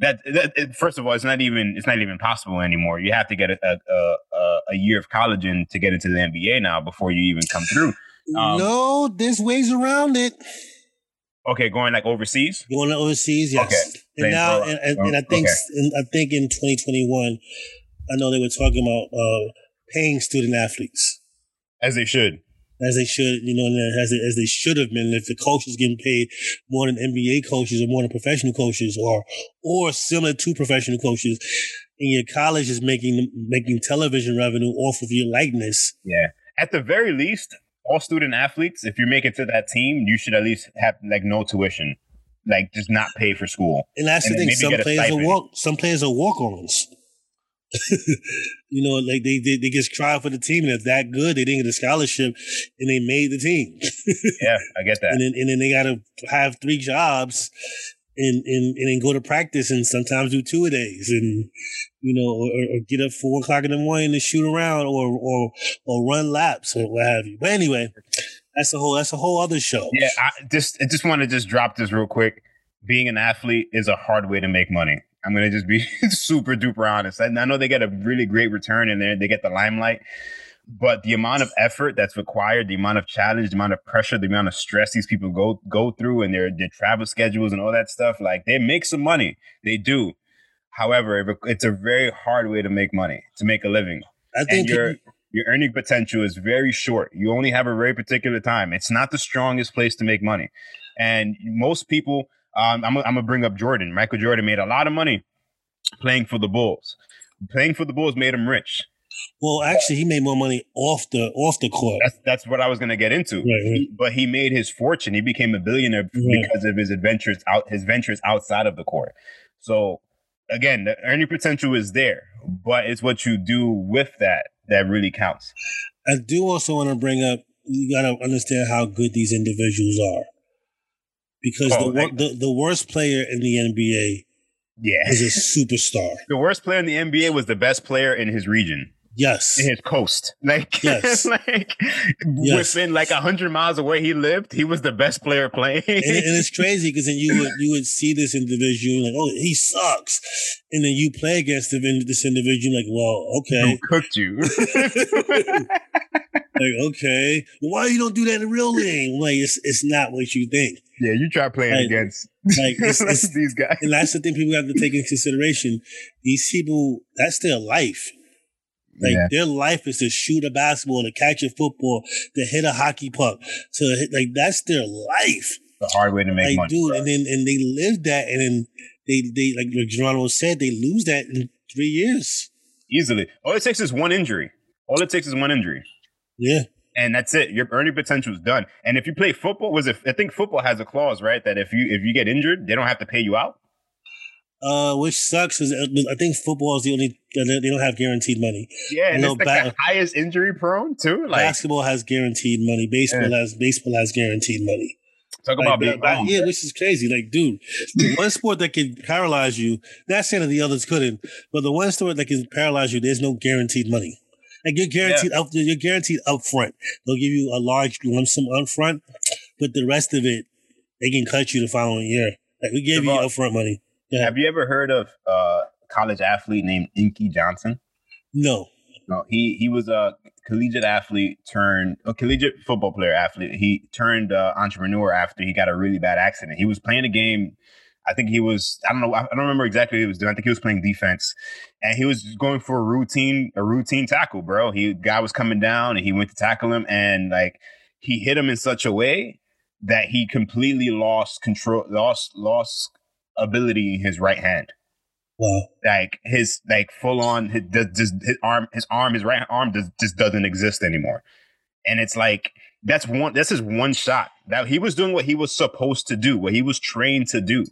Speaker 2: that, that first of all, it's not even it's not even possible anymore. You have to get a a, a, a year of college in to get into the NBA now before you even come through.
Speaker 1: Um, no, there's ways around it.
Speaker 2: Okay, going like overseas.
Speaker 1: Going overseas, yes. Okay. And now, and, and, and, I think, okay. and I think in 2021, I know they were talking about uh, paying student athletes
Speaker 2: as they should
Speaker 1: as they should, you know, as they, as they should have been. If the coaches getting paid more than NBA coaches or more than professional coaches, or or similar to professional coaches, and your college is making making television revenue off of your likeness.
Speaker 2: Yeah, at the very least, all student athletes, if you make it to that team, you should at least have like no tuition, like just not pay for school.
Speaker 1: And that's and the thing. Some players are walk. Some players are walk-ons. you know, like they, they they just try for the team, and if that good, they didn't get a scholarship, and they made the team.
Speaker 2: yeah, I get that.
Speaker 1: And then and then they got to have three jobs, and and and then go to practice, and sometimes do two a days, and you know, or, or get up four o'clock in the morning to shoot around, or or or run laps, or what have you. But anyway, that's a whole that's a whole other show.
Speaker 2: Yeah, I just I just want to just drop this real quick. Being an athlete is a hard way to make money I'm gonna just be super duper honest. I, I know they get a really great return in there. They get the limelight, but the amount of effort that's required, the amount of challenge, the amount of pressure, the amount of stress these people go go through, and their their travel schedules and all that stuff, like they make some money. They do. However, it's a very hard way to make money, to make a living. I think your your earning potential is very short. You only have a very particular time. It's not the strongest place to make money, and most people um, I'm, I'm gonna bring up Jordan. Michael Jordan made a lot of money playing for the Bulls. Playing for the Bulls made him rich.
Speaker 1: Well, actually, he made more money off the off the court.
Speaker 2: That's that's what I was going to get into. Right, right. But he made his fortune. He became a billionaire right. because of his adventures out his ventures outside of the court. So again, the earning potential is there, but it's what you do with that that really counts.
Speaker 1: I do also want to bring up. You got to understand how good these individuals are, because
Speaker 2: Oh,
Speaker 1: the, the the worst player in the NBA
Speaker 2: Yeah.
Speaker 1: is a superstar.
Speaker 2: the worst player in the NBA was the best player in his region,
Speaker 1: Yes,
Speaker 2: in his coast. Like,
Speaker 1: Yes.
Speaker 2: like
Speaker 1: Yes.
Speaker 2: within like a hundred miles of where he lived, he was the best player playing.
Speaker 1: and, and it's crazy because then you would you would see this individual like, oh, he sucks, and then you play against this individual like, well, okay,
Speaker 2: Who cooked you?
Speaker 1: like okay, why you don't do that in real league? Like it's it's not what you think.
Speaker 2: yeah, you try playing
Speaker 1: Like,
Speaker 2: against
Speaker 1: Like it's, it's
Speaker 2: these guys.
Speaker 1: and that's the thing people have to take into consideration. These people, that's their life. Like
Speaker 2: yeah.
Speaker 1: their life is to shoot a basketball, to catch a football, to hit a hockey puck, to hit like that's their life.
Speaker 2: The hard way to make
Speaker 1: like,
Speaker 2: money.
Speaker 1: dude,
Speaker 2: bro.
Speaker 1: and then and they live that, and then they they like like Geronimo said, they lose that in three years.
Speaker 2: Easily. All it takes is one injury. All it takes is one injury.
Speaker 1: Yeah,
Speaker 2: and that's it. Your earning potential is done. And if you play football, was it? I think football has a clause, right? That if you if you get injured, they don't have to pay you out.
Speaker 1: Uh, which sucks is uh, I think football is the only they don't have guaranteed money.
Speaker 2: Yeah, and
Speaker 1: No,
Speaker 2: it's like
Speaker 1: ba-
Speaker 2: the highest injury prone too. Like
Speaker 1: Basketball has guaranteed money. Baseball has baseball has guaranteed money.
Speaker 2: talk
Speaker 1: Like,
Speaker 2: about being
Speaker 1: yeah, which is crazy. Like, dude, the one sport that can paralyze you, not saying that the others couldn't, but the one sport that can paralyze you, there's no guaranteed money. Like you're guaranteed up, you're guaranteed up front. They'll give you a large lump sum up front, but the rest of it, they can cut you the following year. Like we gave you
Speaker 2: Javon,
Speaker 1: upfront money. Yeah.
Speaker 2: Have you ever heard of a college athlete named Inky Johnson?
Speaker 1: No.
Speaker 2: No, he he was a collegiate athlete turned a collegiate football player athlete. He turned uh, entrepreneur after he got a really bad accident. He was playing a game. I think he was. I don't know. I don't remember exactly what he was doing. I think he was playing defense, and he was going for a routine a routine tackle, bro. He guy was coming down, and he went to tackle him, and like he hit him in such a way that he completely lost control, lost lost ability in his right hand
Speaker 1: Wow.
Speaker 2: like his like full on his, just his arm his arm his right arm just, just doesn't exist anymore and it's like that's one this is one shot that he was doing what he was supposed to do what he was trained to do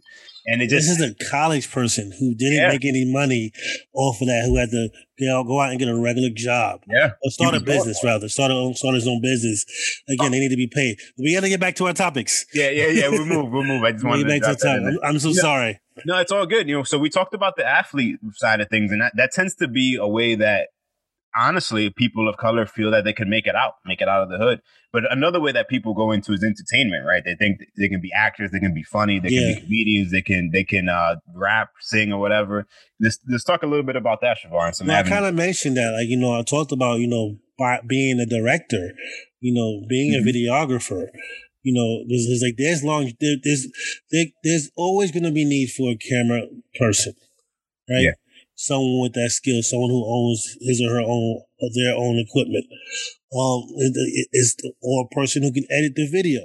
Speaker 2: and it just This
Speaker 1: is a college person who didn't
Speaker 2: Yeah.
Speaker 1: make any money off of that, who had to you know, go out and get a regular job.
Speaker 2: yeah
Speaker 1: Or start a business, rather. Start, a, start his own business. Again, they need to be paid. We got to get back to our topics.
Speaker 2: yeah yeah yeah we'll move we'll move i just wanted to
Speaker 1: back to the
Speaker 2: that in
Speaker 1: I'm, I'm so
Speaker 2: Yeah.
Speaker 1: sorry.
Speaker 2: No, it's all good. You know, so we talked about the athlete side of things, and that, that tends to be a way that honestly people of color feel that they can make it out, make it out of the hood. But another way that people go into is entertainment, right? They think they can be actors, they can be funny, they
Speaker 1: Yeah.
Speaker 2: can be comedians, they can they can uh, rap, sing, or whatever. Let's let's talk a little bit about that, Siobhan.
Speaker 1: I kind of mentioned that, like you know, I talked about you know by being a director, you know, being
Speaker 2: Mhm.
Speaker 1: a videographer. You know, there's, there's like there's long there, there's there, there's always going to be need for a camera person, right?
Speaker 2: Yeah.
Speaker 1: Someone with that skill, someone who owns his or her own their own equipment, um, it- or a person who can edit the video.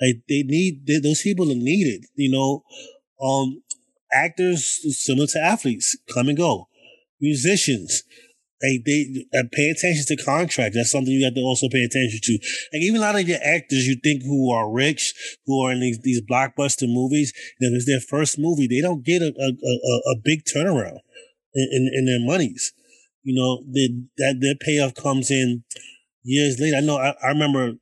Speaker 1: Like they need they, those people are needed. You know, um, actors similar to athletes come and go. Musicians, like they uh, pay attention to contracts. That's something you have to also pay attention to. Like even a lot of your actors you think who are rich, who are in these, these blockbuster movies, if it's their first movie, they don't get a a, a, a big turnaround in, in, in their monies. You know, they, that their payoff comes in years later. I know. I, I remember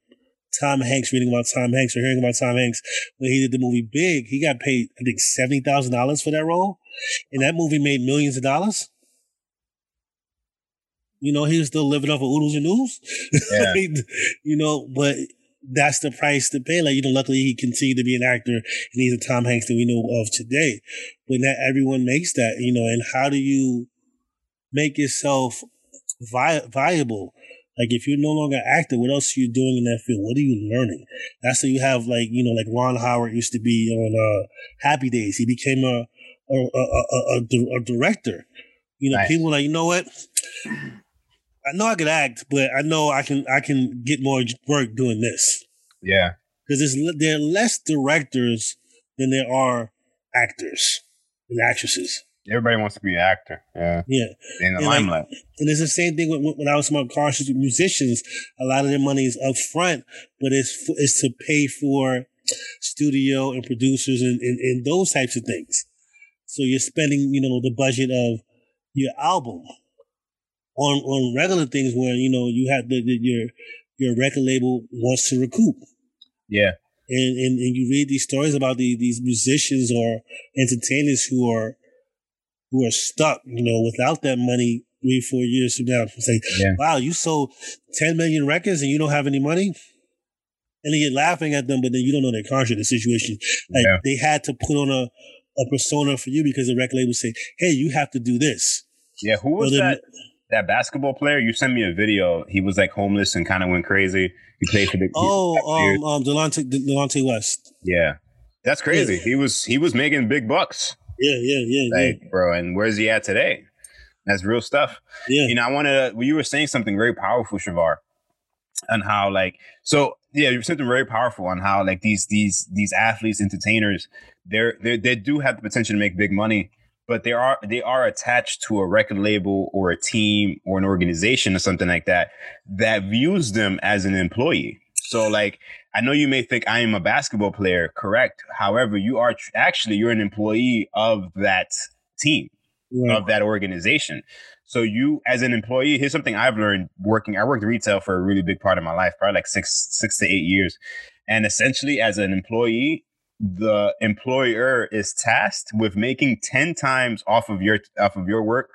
Speaker 1: Tom Hanks reading about Tom Hanks or hearing about Tom Hanks when he did the movie Big. He got paid, I think, seventy thousand dollars for that role, and that movie made millions of dollars. You know, he was still living off of oodles and noodles.
Speaker 2: Yeah.
Speaker 1: you know, but that's the price to pay. Like, you know, luckily he continued to be an actor and he's a Tom Hanks that we know of today. But not everyone makes that, you know, and how do you make yourself vi- viable? Like, if you're no longer an actor, what else are you doing in that field? What are you learning? That's why you have, like, you know, like Ron Howard used to be on uh, Happy Days. He became a, a, a, a, a, a director. You know,
Speaker 2: Nice.
Speaker 1: people like, you know what? I know I could act, but I know I can I can get more work doing this
Speaker 2: yeah,
Speaker 1: because there's there are less directors than there are actors and actresses.
Speaker 2: everybody wants to be an actor. Yeah,
Speaker 1: Yeah,
Speaker 2: in the
Speaker 1: like-
Speaker 2: limelight.
Speaker 1: and it's the same thing when, when I was talking about conscious musicians. A lot of their money is up front, but it's it's to pay for studio and producers and, and, and those types of things. So you're spending, you know, the budget of your album. On on regular things where you know you have the, the your your record label wants to recoup.
Speaker 2: Yeah.
Speaker 1: And, and, and you read these stories about the, these musicians or entertainers who are who are stuck, you know, without that money three, four years from now. Say, yeah. wow, you sold 10 million records and you don't have any money? And then you're laughing at them, but then you don't know their contract, the situation. Like yeah. they had to put on a, a persona for you because the record label say, hey, you have to do this.
Speaker 2: Yeah, who was that? That basketball player, you sent me a video. He was like homeless and kind of went crazy. He played for the
Speaker 1: oh, um, um, Delonte, Delonte West.
Speaker 2: Yeah, that's crazy. Yeah. He was he was making big bucks.
Speaker 1: Yeah, yeah, yeah,
Speaker 2: like, yeah. bro. And where's he at today? That's real stuff. Yeah. You know, I want to. Well, you were saying something very powerful, Shavar, and how like so. Yeah, you're something very powerful on how like these these these athletes, entertainers, they're they they do have the potential to make big money but they are they are attached to a record label or a team or an organization or something like that that views them as an employee. So like I know you may think I am a basketball player, correct? However, you are tr- actually you're an employee of that team, right. of that organization. So you as an employee, here's something I've learned working. I worked retail for a really big part of my life, probably like six six to eight years. And essentially, as an employee, the employer is tasked with making 10 times off of your off of your work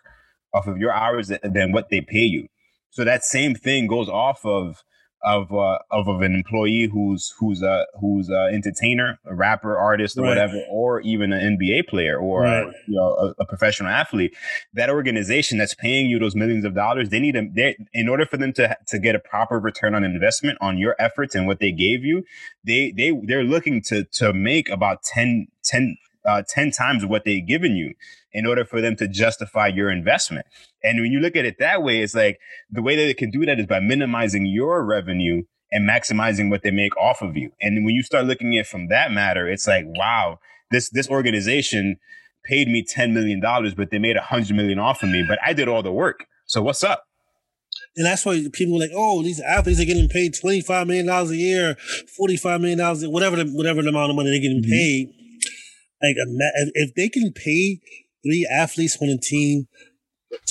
Speaker 2: off of your hours than what they pay you. So that same thing goes off of of uh, of, of an employee who's who's a who's a entertainer, a rapper, artist, or right. whatever, or even an NBA player or right. a, you know a, a, professional athlete. That organization that's paying you those millions of dollars, they need them. They in order for them to to get a proper return on investment on your efforts and what they gave you, they they they're looking to to make about 10, 10 uh, 10 times what they've given you in order for them to justify your investment. And when you look at it that way, it's like the way that they can do that is by minimizing your revenue and maximizing what they make off of you. And when you start looking at it from that matter, it's like, wow, this this organization paid me $10 million, but they made a hundred million off of me, but I did all the work. So what's up?
Speaker 1: And that's why people are like, oh, these athletes are getting paid $25 million a year, $45 million, whatever the, whatever the amount of money they're getting mm-hmm. paid. Like, if they can pay three athletes on a team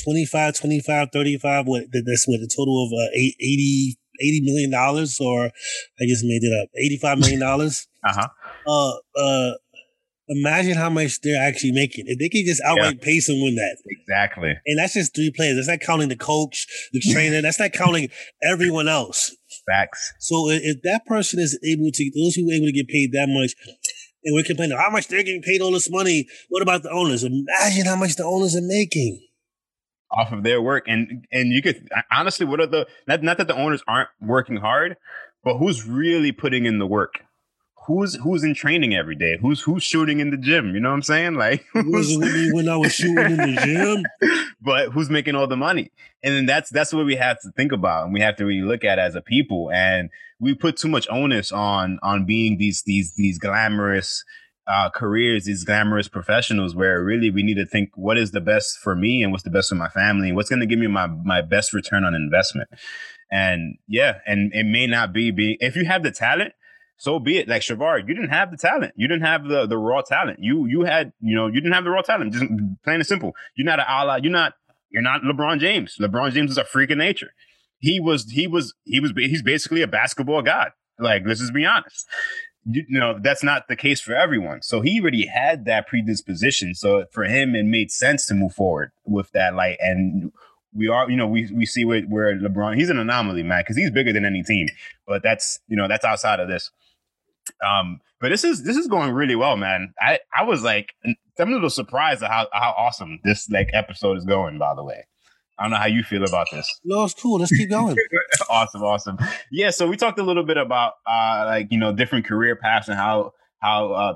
Speaker 1: 25, 25, 35, what that's what a total of uh, 80, 80 million dollars, or I just made it up, 85 million dollars.
Speaker 2: uh-huh.
Speaker 1: Uh, uh, imagine how much they're actually making. If they can just outright yeah. pay someone that.
Speaker 2: Exactly.
Speaker 1: And that's just three players. That's not counting the coach, the trainer. that's not counting everyone else.
Speaker 2: Facts.
Speaker 1: So if that person is able to, those who are able to get paid that much, and we're complaining how much they're getting paid all this money. What about the owners? Imagine how much the owners are making
Speaker 2: off of their work. And and you could honestly, what are the not not that the owners aren't working hard, but who's really putting in the work? Who's who's in training every day? Who's who's shooting in the gym? You know what I'm saying? Like
Speaker 1: who's, when I was shooting in the gym.
Speaker 2: but who's making all the money? And then that's that's what we have to think about, and we have to really look at as a people. And we put too much onus on on being these these these glamorous uh, careers, these glamorous professionals, where really we need to think what is the best for me and what's the best for my family, and what's going to give me my my best return on investment. And yeah, and it may not be be if you have the talent, so be it. Like Shavar, you didn't have the talent. You didn't have the the raw talent. You you had you know you didn't have the raw talent. Just plain and simple. You're not an ally. You're not you're not LeBron James. LeBron James is a freak of nature he was he was he was he's basically a basketball god. Like let's just be honest. You, know that's not the case for everyone. So he already had that predisposition. So for him, it made sense to move forward with that light. And we are, you know, we we see where, where LeBron he's an anomaly, man, because he's bigger than any team. But that's you know that's outside of this. Um, but this is this is going really well, man. I I was like I'm a little surprised at how how awesome this like episode is going. By the way. I don't know how you feel about this.
Speaker 1: No, it's cool. Let's keep going.
Speaker 2: awesome, awesome. Yeah, so we talked a little bit about uh like, you know, different career paths and how how uh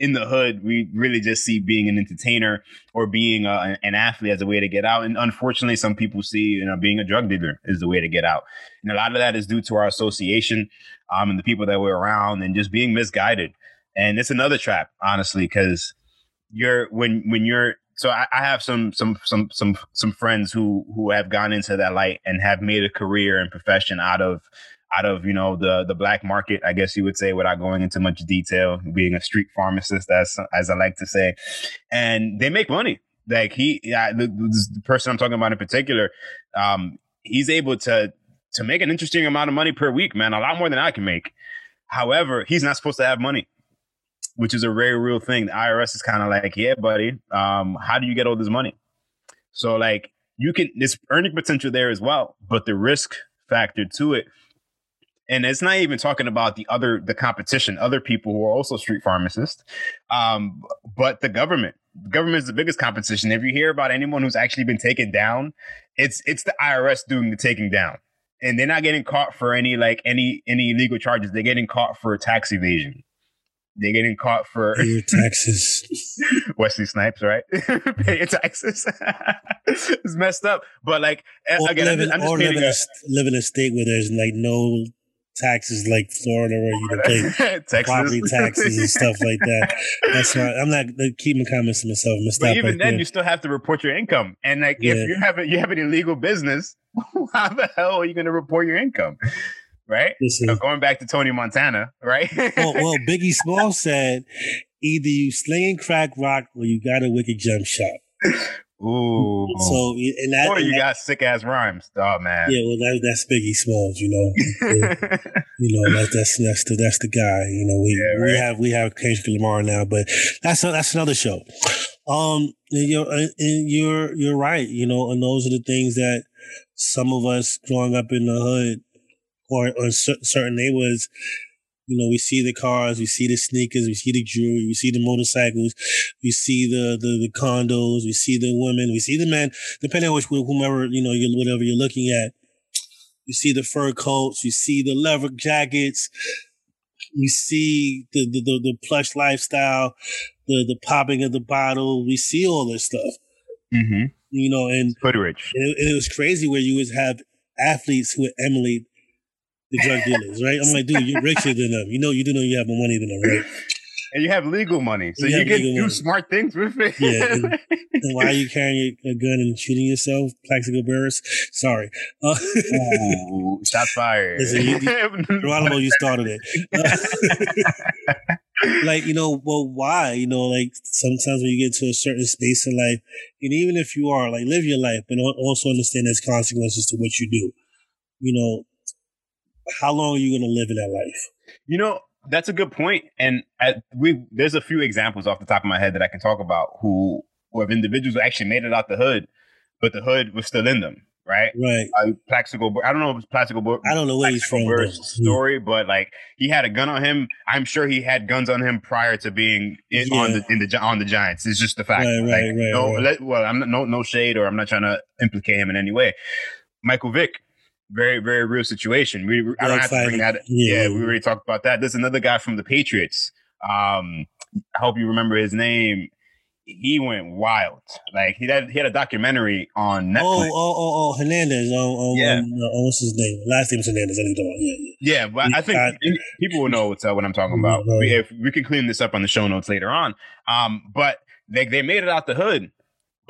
Speaker 2: in the hood, we really just see being an entertainer or being a, an athlete as a way to get out. And unfortunately, some people see you know being a drug dealer is the way to get out. And a lot of that is due to our association um, and the people that we're around and just being misguided. And it's another trap, honestly, because you're when when you're so I, I, have some some some some some friends who who have gone into that light and have made a career and profession out of out of you know the the black market i guess you would say without going into much detail being a street pharmacist as as i like to say and they make money Like he, yeah, the, the person I'm talking about in particular, um, he's able to to make an interesting amount of money per week, man. A lot more than I can make. However, he's not supposed to have money, which is a very real thing. The IRS is kind of like, yeah, buddy, um, how do you get all this money? So like you can there's earning potential there as well, but the risk factor to it and it's not even talking about the other the competition other people who are also street pharmacists um, but the government the government is the biggest competition if you hear about anyone who's actually been taken down it's it's the irs doing the taking down and they're not getting caught for any like any any illegal charges they're getting caught for tax evasion they're getting caught for
Speaker 1: Pay your taxes.
Speaker 2: Wesley Snipes, right? Pay your taxes. it's messed up. But like
Speaker 1: Or
Speaker 2: again,
Speaker 1: live
Speaker 2: I'm just, I'm just
Speaker 1: live in, a, live in a state where there's like no taxes like Florida where you can pay property taxes and stuff like that. That's why I'm not keeping comments to myself. I'm
Speaker 2: But even
Speaker 1: right
Speaker 2: then,
Speaker 1: there.
Speaker 2: you still have to report your income. And like,
Speaker 1: Yeah.
Speaker 2: if you have a, you have an illegal business, how the hell are you going to report your income? Right.
Speaker 1: Listen,
Speaker 2: So going back to Tony Montana, right?
Speaker 1: well, well, Biggie Small said either you slinging crack rock or you got a wicked jump shot.
Speaker 2: Ooh.
Speaker 1: So and that,
Speaker 2: or you
Speaker 1: that-
Speaker 2: got sick ass rhymes. Oh man.
Speaker 1: yeah, well, that, that's Biggie Smalls, you know. you know that's that's that's the that's the guy. You know, we
Speaker 2: Yeah,
Speaker 1: we have we have Kendrick Lamar now, but that's a, that's another show. Um, and you're and you're you're right. You know, and those are the things that some of us growing up in the hood or or cer- certain neighborhoods. You know, we see the cars, we see the sneakers, we see the jewelry, we see the motorcycles, we see the the, the condos, we see the women, we see the men. Depending on which whomever you know, you whatever you're looking at, you see the fur coats, you see the leather jackets, you see the the, the, the plush lifestyle, the the popping of the bottle. We see all this stuff,
Speaker 2: mm-hmm.
Speaker 1: you know, and, and, it, and it was crazy where you would have athletes who would emulate the drug dealers, right? I'm like, dude, you're richer than them. You know, you do know you have more money than them, right?
Speaker 2: And you have legal money. So
Speaker 1: You
Speaker 2: you, can do
Speaker 1: money.
Speaker 2: smart things with it.
Speaker 1: Yeah, and- And why are you carrying a gun and shooting yourself? Plaxico Burress? Sorry. Uh,
Speaker 2: Ooh, shots fired.
Speaker 1: Listen, you- Geronimo, you started it. like, you know, well, why? You know, like sometimes when you get to a certain space in life, and even if you are, like, live your life, but also understand there's consequences to what you do. You know, how long are you going to live in that life?
Speaker 2: You know, that's a good point. And we there's a few examples off the top of my head that I can talk about who, who have individuals who actually made it out the hood, but the hood was still in them, right?
Speaker 1: Right.
Speaker 2: Uh, Plaxico, I don't know if it's Plaxico,
Speaker 1: I don't know where he's from.
Speaker 2: Story, but like he had a gun on him. I'm sure he had guns on him prior to being in, on the in the on the Giants. It's just the fact.
Speaker 1: Right,
Speaker 2: Like,
Speaker 1: right, right,
Speaker 2: no,
Speaker 1: right.
Speaker 2: let- well, I'm not, no no shade, or I'm not trying to implicate him in any way. Michael Vick, very very real situation. We I don't have to bring that.
Speaker 1: Yeah.
Speaker 2: Yeah, we already talked about that. There's another guy from the Patriots. Um, I hope you remember his name. He went wild. Like he had he had a documentary on Netflix.
Speaker 1: Oh, oh, oh, oh, Hernandez. Oh, um,
Speaker 2: Yeah.
Speaker 1: um, uh, what's his name? Last name's Hernandez. I think you're talking about. Yeah, yeah.
Speaker 2: Yeah, but I think
Speaker 1: I-
Speaker 2: people will know what's uh, what I'm talking about.
Speaker 1: Right.
Speaker 2: We, if we can clean this up on the show notes later on. Um, but they they made it out the hood,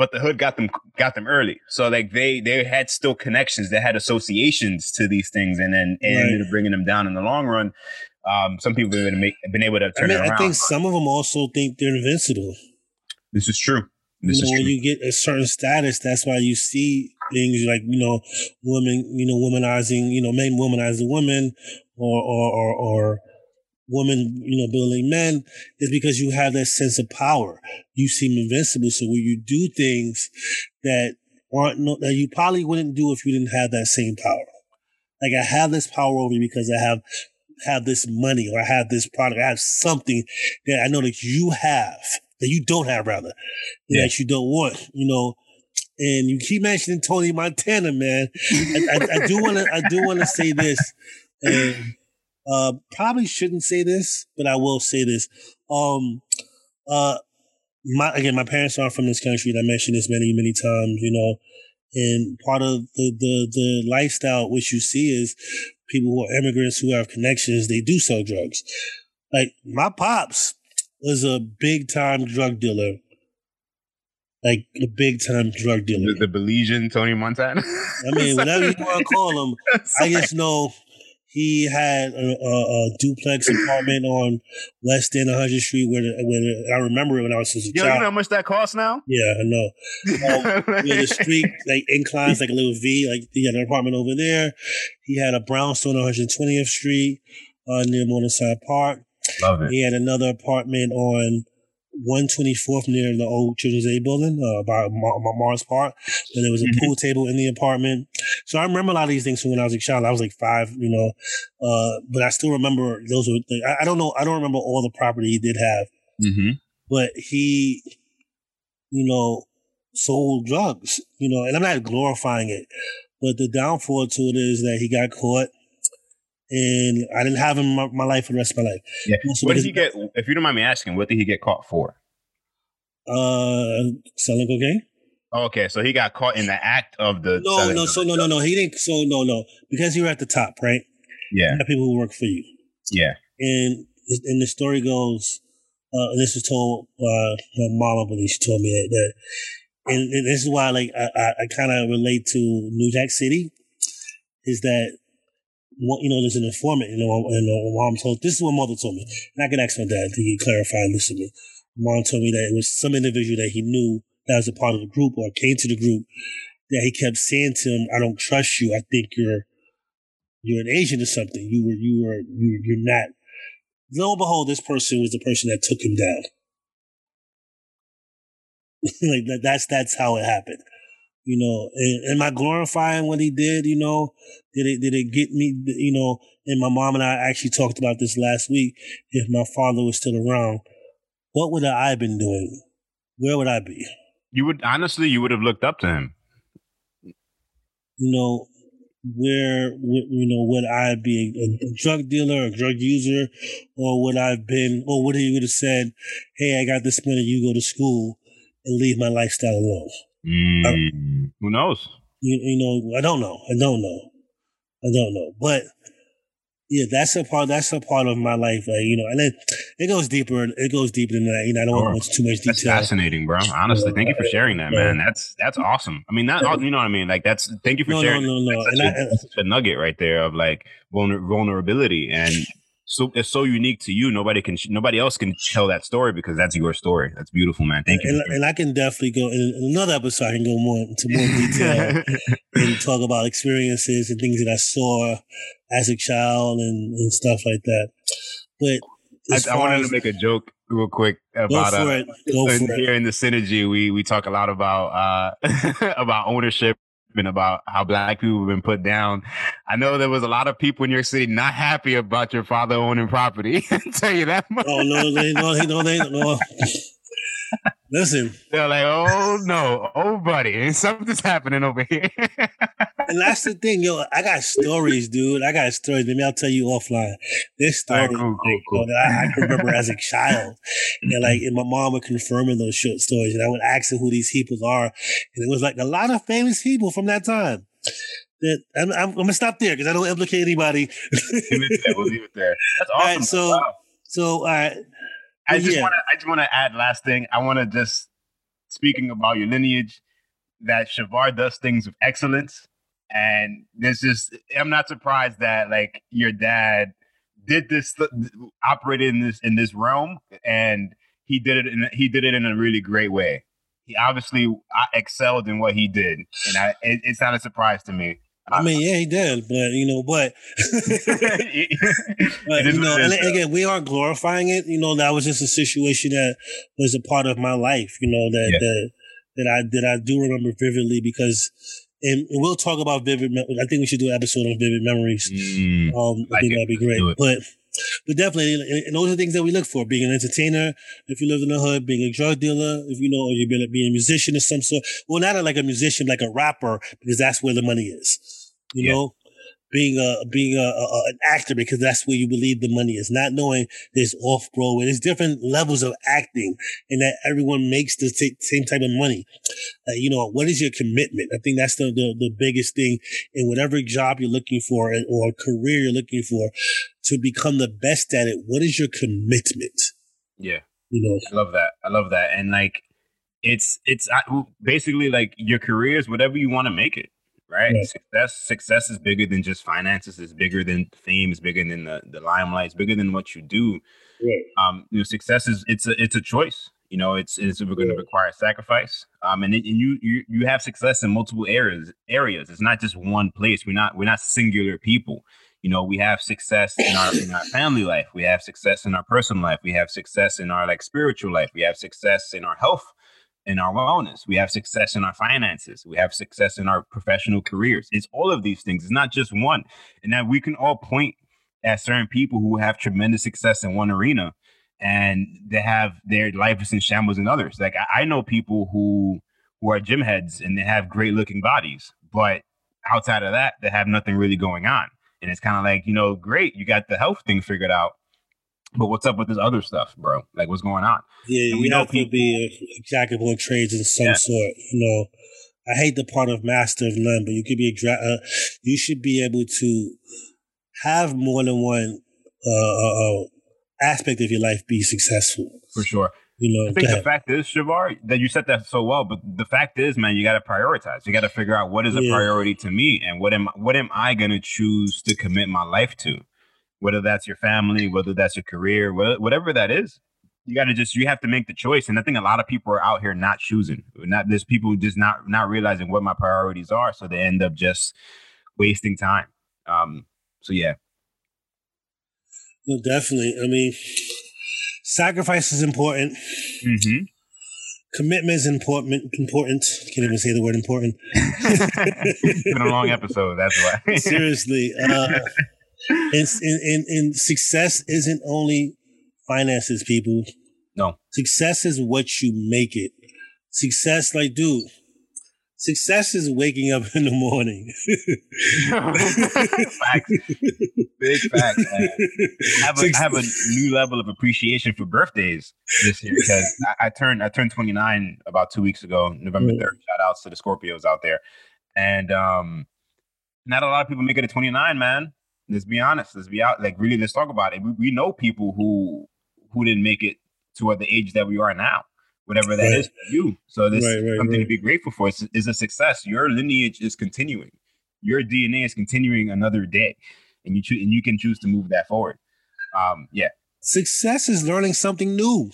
Speaker 2: but the hood got them got them early. So like they they had still connections, they had associations to these things, and then and
Speaker 1: Right.
Speaker 2: ended up bringing them down in the long run. Um, some people have been, make, been able to
Speaker 1: I
Speaker 2: turn
Speaker 1: mean,
Speaker 2: it around.
Speaker 1: I think some of them also think they're invincible.
Speaker 2: this is true. This
Speaker 1: you know,
Speaker 2: is
Speaker 1: when
Speaker 2: true.
Speaker 1: you get a certain status, that's why you see things like you know, women, you know, womanizing, you know, men womanizing women, or or or, or women, you know, building men, is because you have that sense of power. You seem invincible, so when you do things that aren't no, that you probably wouldn't do if you didn't have that same power. Like I have this power over you because I have have this money or I have this product. I have something that I know that you have that you don't have rather
Speaker 2: Yeah.
Speaker 1: that you don't want, you know. And you keep mentioning Tony Montana, man. I, I, I do want to. I do want to say this, and uh, probably shouldn't say this, but I will say this. Um, uh, my again, my parents aren't from this country, and I mentioned this many, many times. You know, and part of the the the lifestyle which you see is people who are immigrants who have connections. They do sell drugs. Like my pops was a big time drug dealer, like a big time drug dealer.
Speaker 2: the, the Belizean Tony Montana.
Speaker 1: I mean, whatever you want to call him, I just know he had a, a, a duplex apartment on West End 100th Street where, the, where the, I remember it when I was a
Speaker 2: Yo,
Speaker 1: child.
Speaker 2: you know how much that costs now?
Speaker 1: yeah, I know. Um, the street like inclines like a little V. Like he had an apartment over there. He had a brownstone on 120th Street uh, near Morningside Park.
Speaker 2: Love it.
Speaker 1: He had another apartment on 124th near the old Children's Aid building uh, by Mar- Mar- Mars Park. And there was a
Speaker 2: Mhm.
Speaker 1: pool table in the apartment. So I remember a lot of these things from when I was a child. I was like five, you know, uh, but I still remember those were. I, I don't know. I don't remember all the property he did have,
Speaker 2: Mm-hmm.
Speaker 1: but he, you know, sold drugs. You know, and I'm not glorifying it, but the downfall to it is that he got caught. And I didn't have him in my, my life for the rest of my life.
Speaker 2: Yeah.
Speaker 1: Also
Speaker 2: What did he get? If you don't mind me asking, what did he get caught for?
Speaker 1: Uh, selling cocaine?
Speaker 2: Okay, so he got caught in the act of the.
Speaker 1: No, no,
Speaker 2: of
Speaker 1: so no, no, no. He didn't. So no, no, because you were at the top, right?
Speaker 2: Yeah,
Speaker 1: You have people who work for you,
Speaker 2: yeah.
Speaker 1: and and the story goes, uh, and this was told uh, my mom, I believe she told me that, that and, and this is why, like, I I, I kind of relate to New Jack City, is that. You know, there's an informant, you know, uh, mom told, this is what mother told me. And I can ask my dad to clarify and listen to me. Mom told me that it was some individual that he knew that was a part of the group or came to the group that he kept saying to him, "I don't trust you. I think you're you're an agent or something. You were you were you, you're not." Lo and behold, this person was the person that took him down. like that, that's that's how it happened. You know, and, am I glorifying what he did? You know, did it did it get me? You know, and my mom and I actually talked about this last week. If my father was still around, what would I have been doing? Where would I be?
Speaker 2: You would honestly, you would have looked up to him.
Speaker 1: you know, where would you know would I be a, a drug dealer, or a drug user, or would I have been, or would he would have said, "Hey, I got this money, you go to school and leave my lifestyle alone."
Speaker 2: Mm, who knows?
Speaker 1: You, you know, I don't know, I don't know, I don't know, but yeah, that's a part. That's a part of my life, like you know, and it it goes deeper. It goes deeper than that. You know, I don't want to go into too much detail.
Speaker 2: That's fascinating, bro. Honestly, thank you for sharing that, man. That's that's awesome. I mean, that all, you know what I mean. Like that's thank you for
Speaker 1: No, no,
Speaker 2: sharing.
Speaker 1: no, no,
Speaker 2: That's
Speaker 1: and
Speaker 2: such,
Speaker 1: I,
Speaker 2: a, that's such a nugget right there of like vulner- vulnerability and so it's so unique to you. Nobody can nobody else can tell that story because that's your story. That's beautiful, man. Thank you.
Speaker 1: and, I can definitely go in another episode. I can go more into more detail. and talk about experiences and things that I saw as a child and, and stuff like that. But
Speaker 2: I, I wanted to make a joke real quick about uh,
Speaker 1: it, go
Speaker 2: in-
Speaker 1: for it.
Speaker 2: here in the synergy. We we talk a lot about uh about ownership about how black people have been put down. I know there was a lot of people in your city not happy about your father owning property. Tell you that much.
Speaker 1: Oh no, they no, they no, they no. Listen,
Speaker 2: They're like, oh no, oh buddy, something's happening over here.
Speaker 1: and that's the thing, yo. I got stories, dude. I got stories. Maybe I'll tell you offline. This story
Speaker 2: right, cool, cool, cool.
Speaker 1: that I, I can remember as a child, and like, and my mom would confirm in those short stories, and I would ask her who these people are, and it was like a lot of famous people from that time. That I'm, I'm, I'm gonna stop there because I don't implicate anybody.
Speaker 2: leave it there. We'll leave it there. That's awesome.
Speaker 1: right, so-
Speaker 2: Wow.
Speaker 1: so, all right,
Speaker 2: I just
Speaker 1: yeah.
Speaker 2: want to. I just want to add last thing. I want to just speaking about your lineage, that Shavar does things with excellence, and this just. I'm not surprised that like your dad did this, operated in this in this realm, and he did it. In, he did it in a really great way. He obviously excelled in what he did, and I, it, it's not a surprise to me.
Speaker 1: I mean, yeah, he did, but you know, but But you know, and again, we aren't glorifying it. You know, that was just a situation that was a part of my life. You know that
Speaker 2: Yeah.
Speaker 1: that that I that I do remember vividly because, and we'll talk about vivid. I think we should do an episode on vivid memories.
Speaker 2: Mm,
Speaker 1: Um, I
Speaker 2: like
Speaker 1: think
Speaker 2: it.
Speaker 1: that'd be great. But but definitely, and those are things that we look for: being an entertainer, if you live in the hood, being a drug dealer, if you know, or a, being a musician of some sort. Well, not like a musician, like a rapper, because that's where the money is. You
Speaker 2: Yeah.
Speaker 1: know, being a being a, a an actor because that's where you believe the money is. Not knowing there's off Broadway, there's different levels of acting, and that everyone makes the t- same type of money. Uh, you know, what is your commitment? I think that's the, the the biggest thing in whatever job you're looking for and- or career you're looking for to become the best at it. What is your commitment?
Speaker 2: yeah.
Speaker 1: You know,
Speaker 2: I love that. I love that. And like, it's it's basically like your career is whatever you want to make it, right? right? Success success is bigger than just finances. It's bigger than fame. It's bigger than the the limelight. It's bigger than what you do. Right. Um, you know, success is it's a it's a choice. You know, it's it's we're going to require sacrifice. Um, and, and you you you have success in multiple areas. Areas. It's not just one place. We're not we're not singular people. You know, we have success in our in our family life. We have success in our personal life. We have success in our like spiritual life. We have success in our health, in our wellness. We have success in our finances. We have success in our professional careers. It's all of these things. It's not just one. And that we can all point at certain people who have tremendous success in one arena and they have their life is in shambles in others. Like I, I know people who who are gym heads and they have great looking bodies, but outside of that, they have nothing really going on. And it's kind of like, you know, great, you got the health thing figured out, but what's up with this other stuff, bro? Like, what's going on?
Speaker 1: Yeah, and we you know have people, to be a jack of all trades of some yeah. sort. You know, I hate the part of master of none, but you could be a dra- uh, you should be able to have more than one uh, uh, uh aspect of your life be successful.
Speaker 2: For sure. You know, I think the fact is, Shavar, that you said that so well, but the fact is, man, you got to prioritize. You got to figure out what is a yeah. priority to me, and what am what am I going to choose to commit my life to, whether that's your family, whether that's your career, whatever that is. You got to just you have to make the choice, and I think a lot of people are out here not choosing. Not there's people just not not realizing what my priorities are, so they end up just wasting time. Um, so yeah,
Speaker 1: no, definitely. I mean, sacrifice is important. Mm-hmm. Commitment is important. Important. Can't even say the word important.
Speaker 2: it's been a long episode. That's why.
Speaker 1: Seriously. Uh, and, and, and success isn't only finances, people.
Speaker 2: No.
Speaker 1: Success is what you make it. Success, like, dude, Success is waking up in the morning.
Speaker 2: facts. Big fact. man. I have, a, I have a new level of appreciation for birthdays this year because I, I, turned I turned 29 about two weeks ago, November 3rd. Shout outs to the Scorpios out there. And um not a lot of people make it at 29, man. Let's be honest. Let's be out. Like really, let's talk about it. We, we know people who who didn't make it to the age that we are now whatever that right. is for you. So this right, right, is something to be grateful for. It's, it's, a success. Your lineage is continuing. Your DNA is continuing another day, and you choose and you can choose to move that forward. Um, yeah.
Speaker 1: Success is learning something new.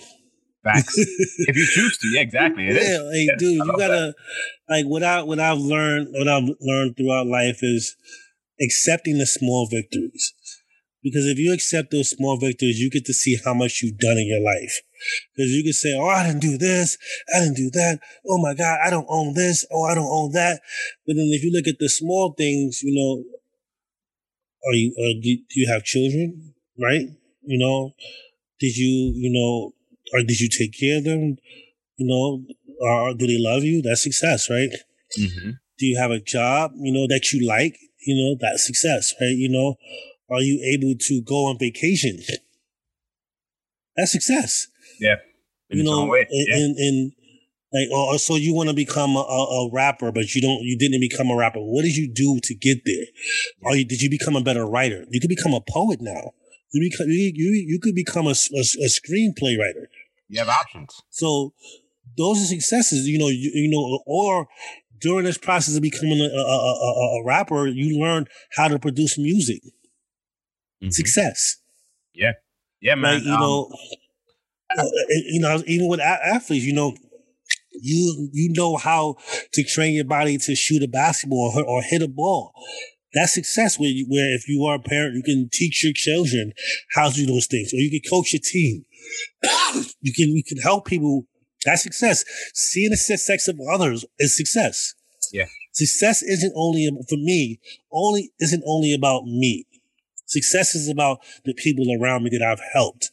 Speaker 2: Facts. if you choose to, yeah, exactly. It yeah,
Speaker 1: like, yeah, dude, you gotta that. like what I what I've learned what I've learned throughout life is accepting the small victories. Because if you accept those small victories, you get to see how much you've done in your life. Because you can say, oh, I didn't do this. I didn't do that. Oh my God, I don't own this. Oh, I don't own that. But then if you look at the small things, you know, are you, uh, do, do you have children? Right? You know, did you, you know, or did you take care of them? You know, or do they love you? That's success, right? Mm-hmm. Do you have a job, you know, that you like? You know, that's success, right? You know, are you able to go on vacation? That's success.
Speaker 2: Yeah.
Speaker 1: In you know, and, yeah. and, and like, or, so you want to become a, a, rapper, but you don't, you didn't become a rapper. What did you do to get there? Or you, did you become a better writer? You could become a poet now. You, become, you, you, you could become a, a, a screenplay writer.
Speaker 2: You have options.
Speaker 1: So those are successes, you know, you, you know, or during this process of becoming a, a, a, a rapper, you learn how to produce music. Mm-hmm. Success.
Speaker 2: Yeah. Yeah, man.
Speaker 1: Like, you um, know, uh, you know, even with athletes, you know, you you know how to train your body to shoot a basketball or, or hit a ball. That's success where, you, where if you are a parent, you can teach your children how to do those things, or you can coach your team. you can you can help people. That's success. Seeing the success of others is success.
Speaker 2: Yeah.
Speaker 1: Success isn't only for me. Only isn't only about me. Success is about the people around me that I've helped.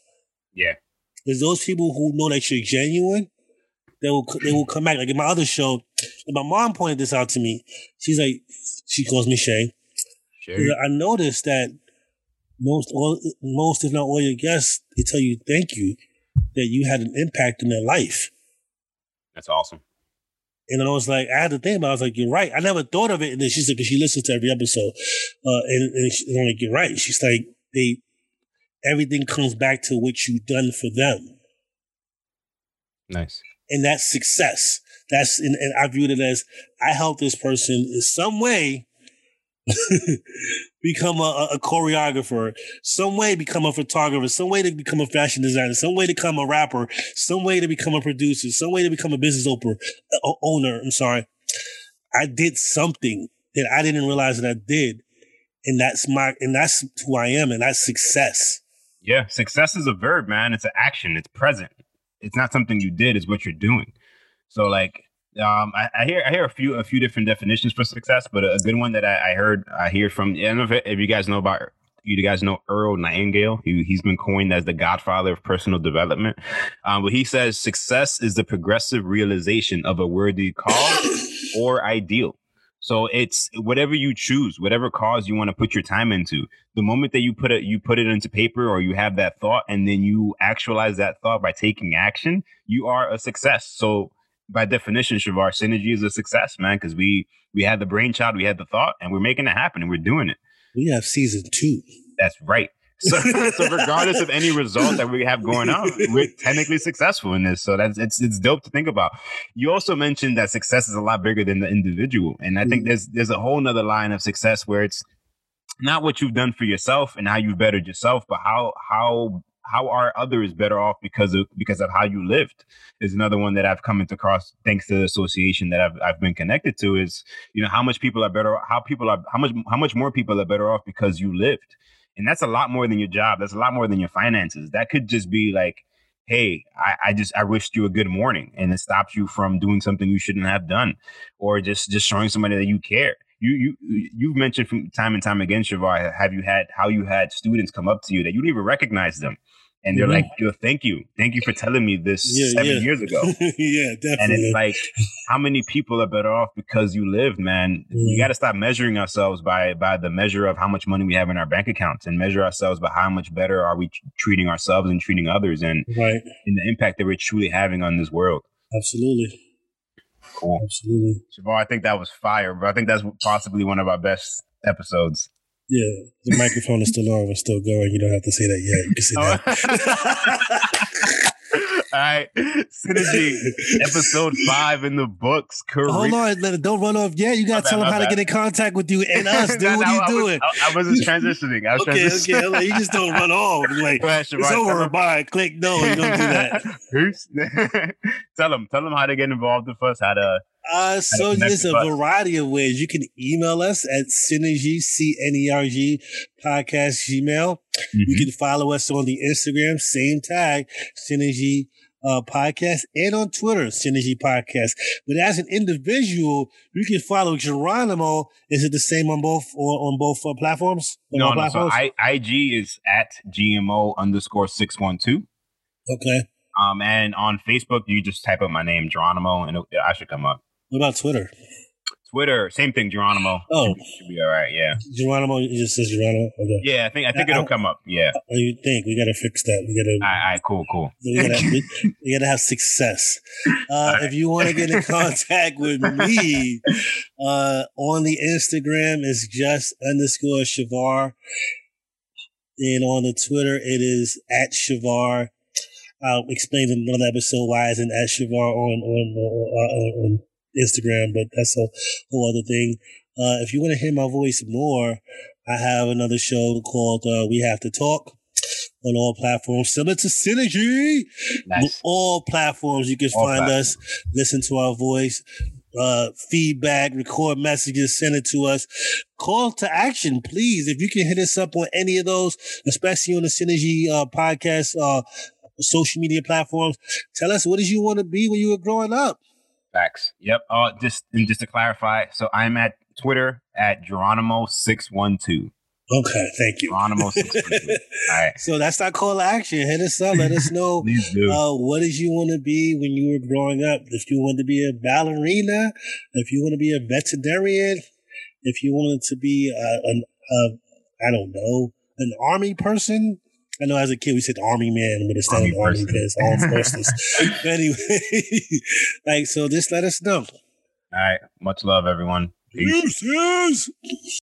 Speaker 2: Yeah.
Speaker 1: There's those people who know that you're genuine. They will they will come back. Like in my other show, my mom pointed this out to me. She's like, she calls me Shay. Sure. I noticed that most all most if not all your guests they tell you thank you that you had an impact in their life.
Speaker 2: That's awesome.
Speaker 1: And I was like, I had to think about. it. I was like, you're right. I never thought of it. And then she said, because she listens to every episode, uh, and, and, she, and I'm like, you're right. She's like, they everything comes back to what you've done for them.
Speaker 2: Nice.
Speaker 1: And that's success. That's and, and I viewed it as I helped this person in some way become a, a, choreographer, some way become a photographer, some way to become a fashion designer, some way to become a rapper, some way to become a producer, some way to become a business owner. Uh, owner. I'm sorry. I did something that I didn't realize that I did, and that's my and that's who I am, and that's success.
Speaker 2: Yeah, success is a verb, man. It's an action. It's present. It's not something you did. It's what you're doing. So like um, I, I, hear I hear a few a few different definitions for success, but a, good one that I, I, heard I hear from I don't know if, if, you guys know about you guys know Earl Nightingale. He, he's been coined as the godfather of personal development. Um, but he says success is the progressive realization of a worthy cause or ideal. So it's whatever you choose, whatever cause you want to put your time into. The moment that you put it, you put it into paper, or you have that thought, and then you actualize that thought by taking action, you are a success. So by definition, Shavar, synergy is a success, man, because we we had the brainchild, we had the thought, and we're making it happen, and we're doing it.
Speaker 1: We have season two.
Speaker 2: That's right. So, so regardless of any result that we have going on, we're technically successful in this. So that's it's it's dope to think about. You also mentioned that success is a lot bigger than the individual, and I think mm. there's there's a whole nother line of success where it's not what you've done for yourself and how you've bettered yourself, but how how how are others better off because of because of how you lived is another one that I've come into cross thanks to the association that I've I've been connected to is you know how much people are better how people are how much how much more people are better off because you lived. And that's a lot more than your job. That's a lot more than your finances. That could just be like hey I, I just i wished you a good morning and it stops you from doing something you shouldn't have done or just just showing somebody that you care. You you you've mentioned from time and time again, Shavar, have you had how you had students come up to you that you didn't even recognize them and they're mm-hmm. like, Yo, thank you. Thank you for telling me this yeah, seven yeah. years ago.
Speaker 1: yeah, definitely.
Speaker 2: And it's like, how many people are better off because you lived, man? Mm-hmm. We got to stop measuring ourselves by by the measure of how much money we have in our bank accounts and measure ourselves by how much better are we treating ourselves and treating others and,
Speaker 1: right.
Speaker 2: and the impact that we're truly having on this world.
Speaker 1: Absolutely.
Speaker 2: Cool.
Speaker 1: Absolutely.
Speaker 2: Shavar, I think that was fire, bro. I think that's possibly one of our best episodes.
Speaker 1: Yeah, the microphone is still on. We're still going. You don't have to say that yet. You can say
Speaker 2: that. All right, synergy episode five in the books.
Speaker 1: Career. Hold on, don't run off yet. You gotta tell them how bad. to get in contact with you and us. Dude, no, what are you
Speaker 2: I
Speaker 1: doing?
Speaker 2: Was, I, I wasn't transitioning. I was
Speaker 1: okay,
Speaker 2: transitioning.
Speaker 1: okay. Like, you just don't run off. Like it's right, over. Bye. Click. No, you don't do that.
Speaker 2: tell them. Tell them how to get involved with us. How to
Speaker 1: uh, so there's a variety of ways. You can email us at Synergy, C-N-E-R-G, podcast Gmail. Mm-hmm. You can follow us on the Instagram, same tag, Synergy uh, podcast, and on Twitter, Synergy Podcast. But as an individual, you can follow Geronimo. Is it the same on both or on both uh, platforms?
Speaker 2: On no, no. Platforms? So I, IG is at GMO underscore six one two.
Speaker 1: Okay.
Speaker 2: Um, and on Facebook, you just type up my name, Geronimo, and it, I should come up.
Speaker 1: What about Twitter?
Speaker 2: Twitter, same thing, Geronimo.
Speaker 1: Oh,
Speaker 2: should, should be all right. Yeah,
Speaker 1: Geronimo. It just says Geronimo. Okay.
Speaker 2: Yeah, I think I think I, it'll I, come up. Yeah.
Speaker 1: What do you think? We got to fix that. We got to.
Speaker 2: All right, cool, cool.
Speaker 1: We got to we, we gotta have success. Uh, right. If you want to get in contact with me, uh, on the Instagram it's just underscore Shavar, and on the Twitter it is at Shavar. I'll explain in another episode why it's an at Shavar on on on, on Instagram, but that's a whole other thing. Uh, if you want to hear my voice more, I have another show called uh, We Have to Talk on all platforms, similar to Synergy. Nice. All platforms you can all find platforms. us, listen to our voice, uh, feedback, record messages, send it to us. Call to action, please. If you can hit us up on any of those, especially on the Synergy uh, podcast, uh, social media platforms, tell us what did you want to be when you were growing up.
Speaker 2: Facts. Yep. Uh, just and just to clarify, so I'm at Twitter at Geronimo six one two.
Speaker 1: Okay, thank you.
Speaker 2: Geronimo six one two. All right.
Speaker 1: So that's our call to action. Hit us up. Let us know. Uh, what did you want to be when you were growing up? If you wanted to be a ballerina, if you want to be a veterinarian, if you wanted to be a, a, a I don't know, an army person, I know as a kid we said the army man with a standing army, army because armed forces. anyway, like so, just let us know.
Speaker 2: All right, much love, everyone.
Speaker 1: Peace. Peace.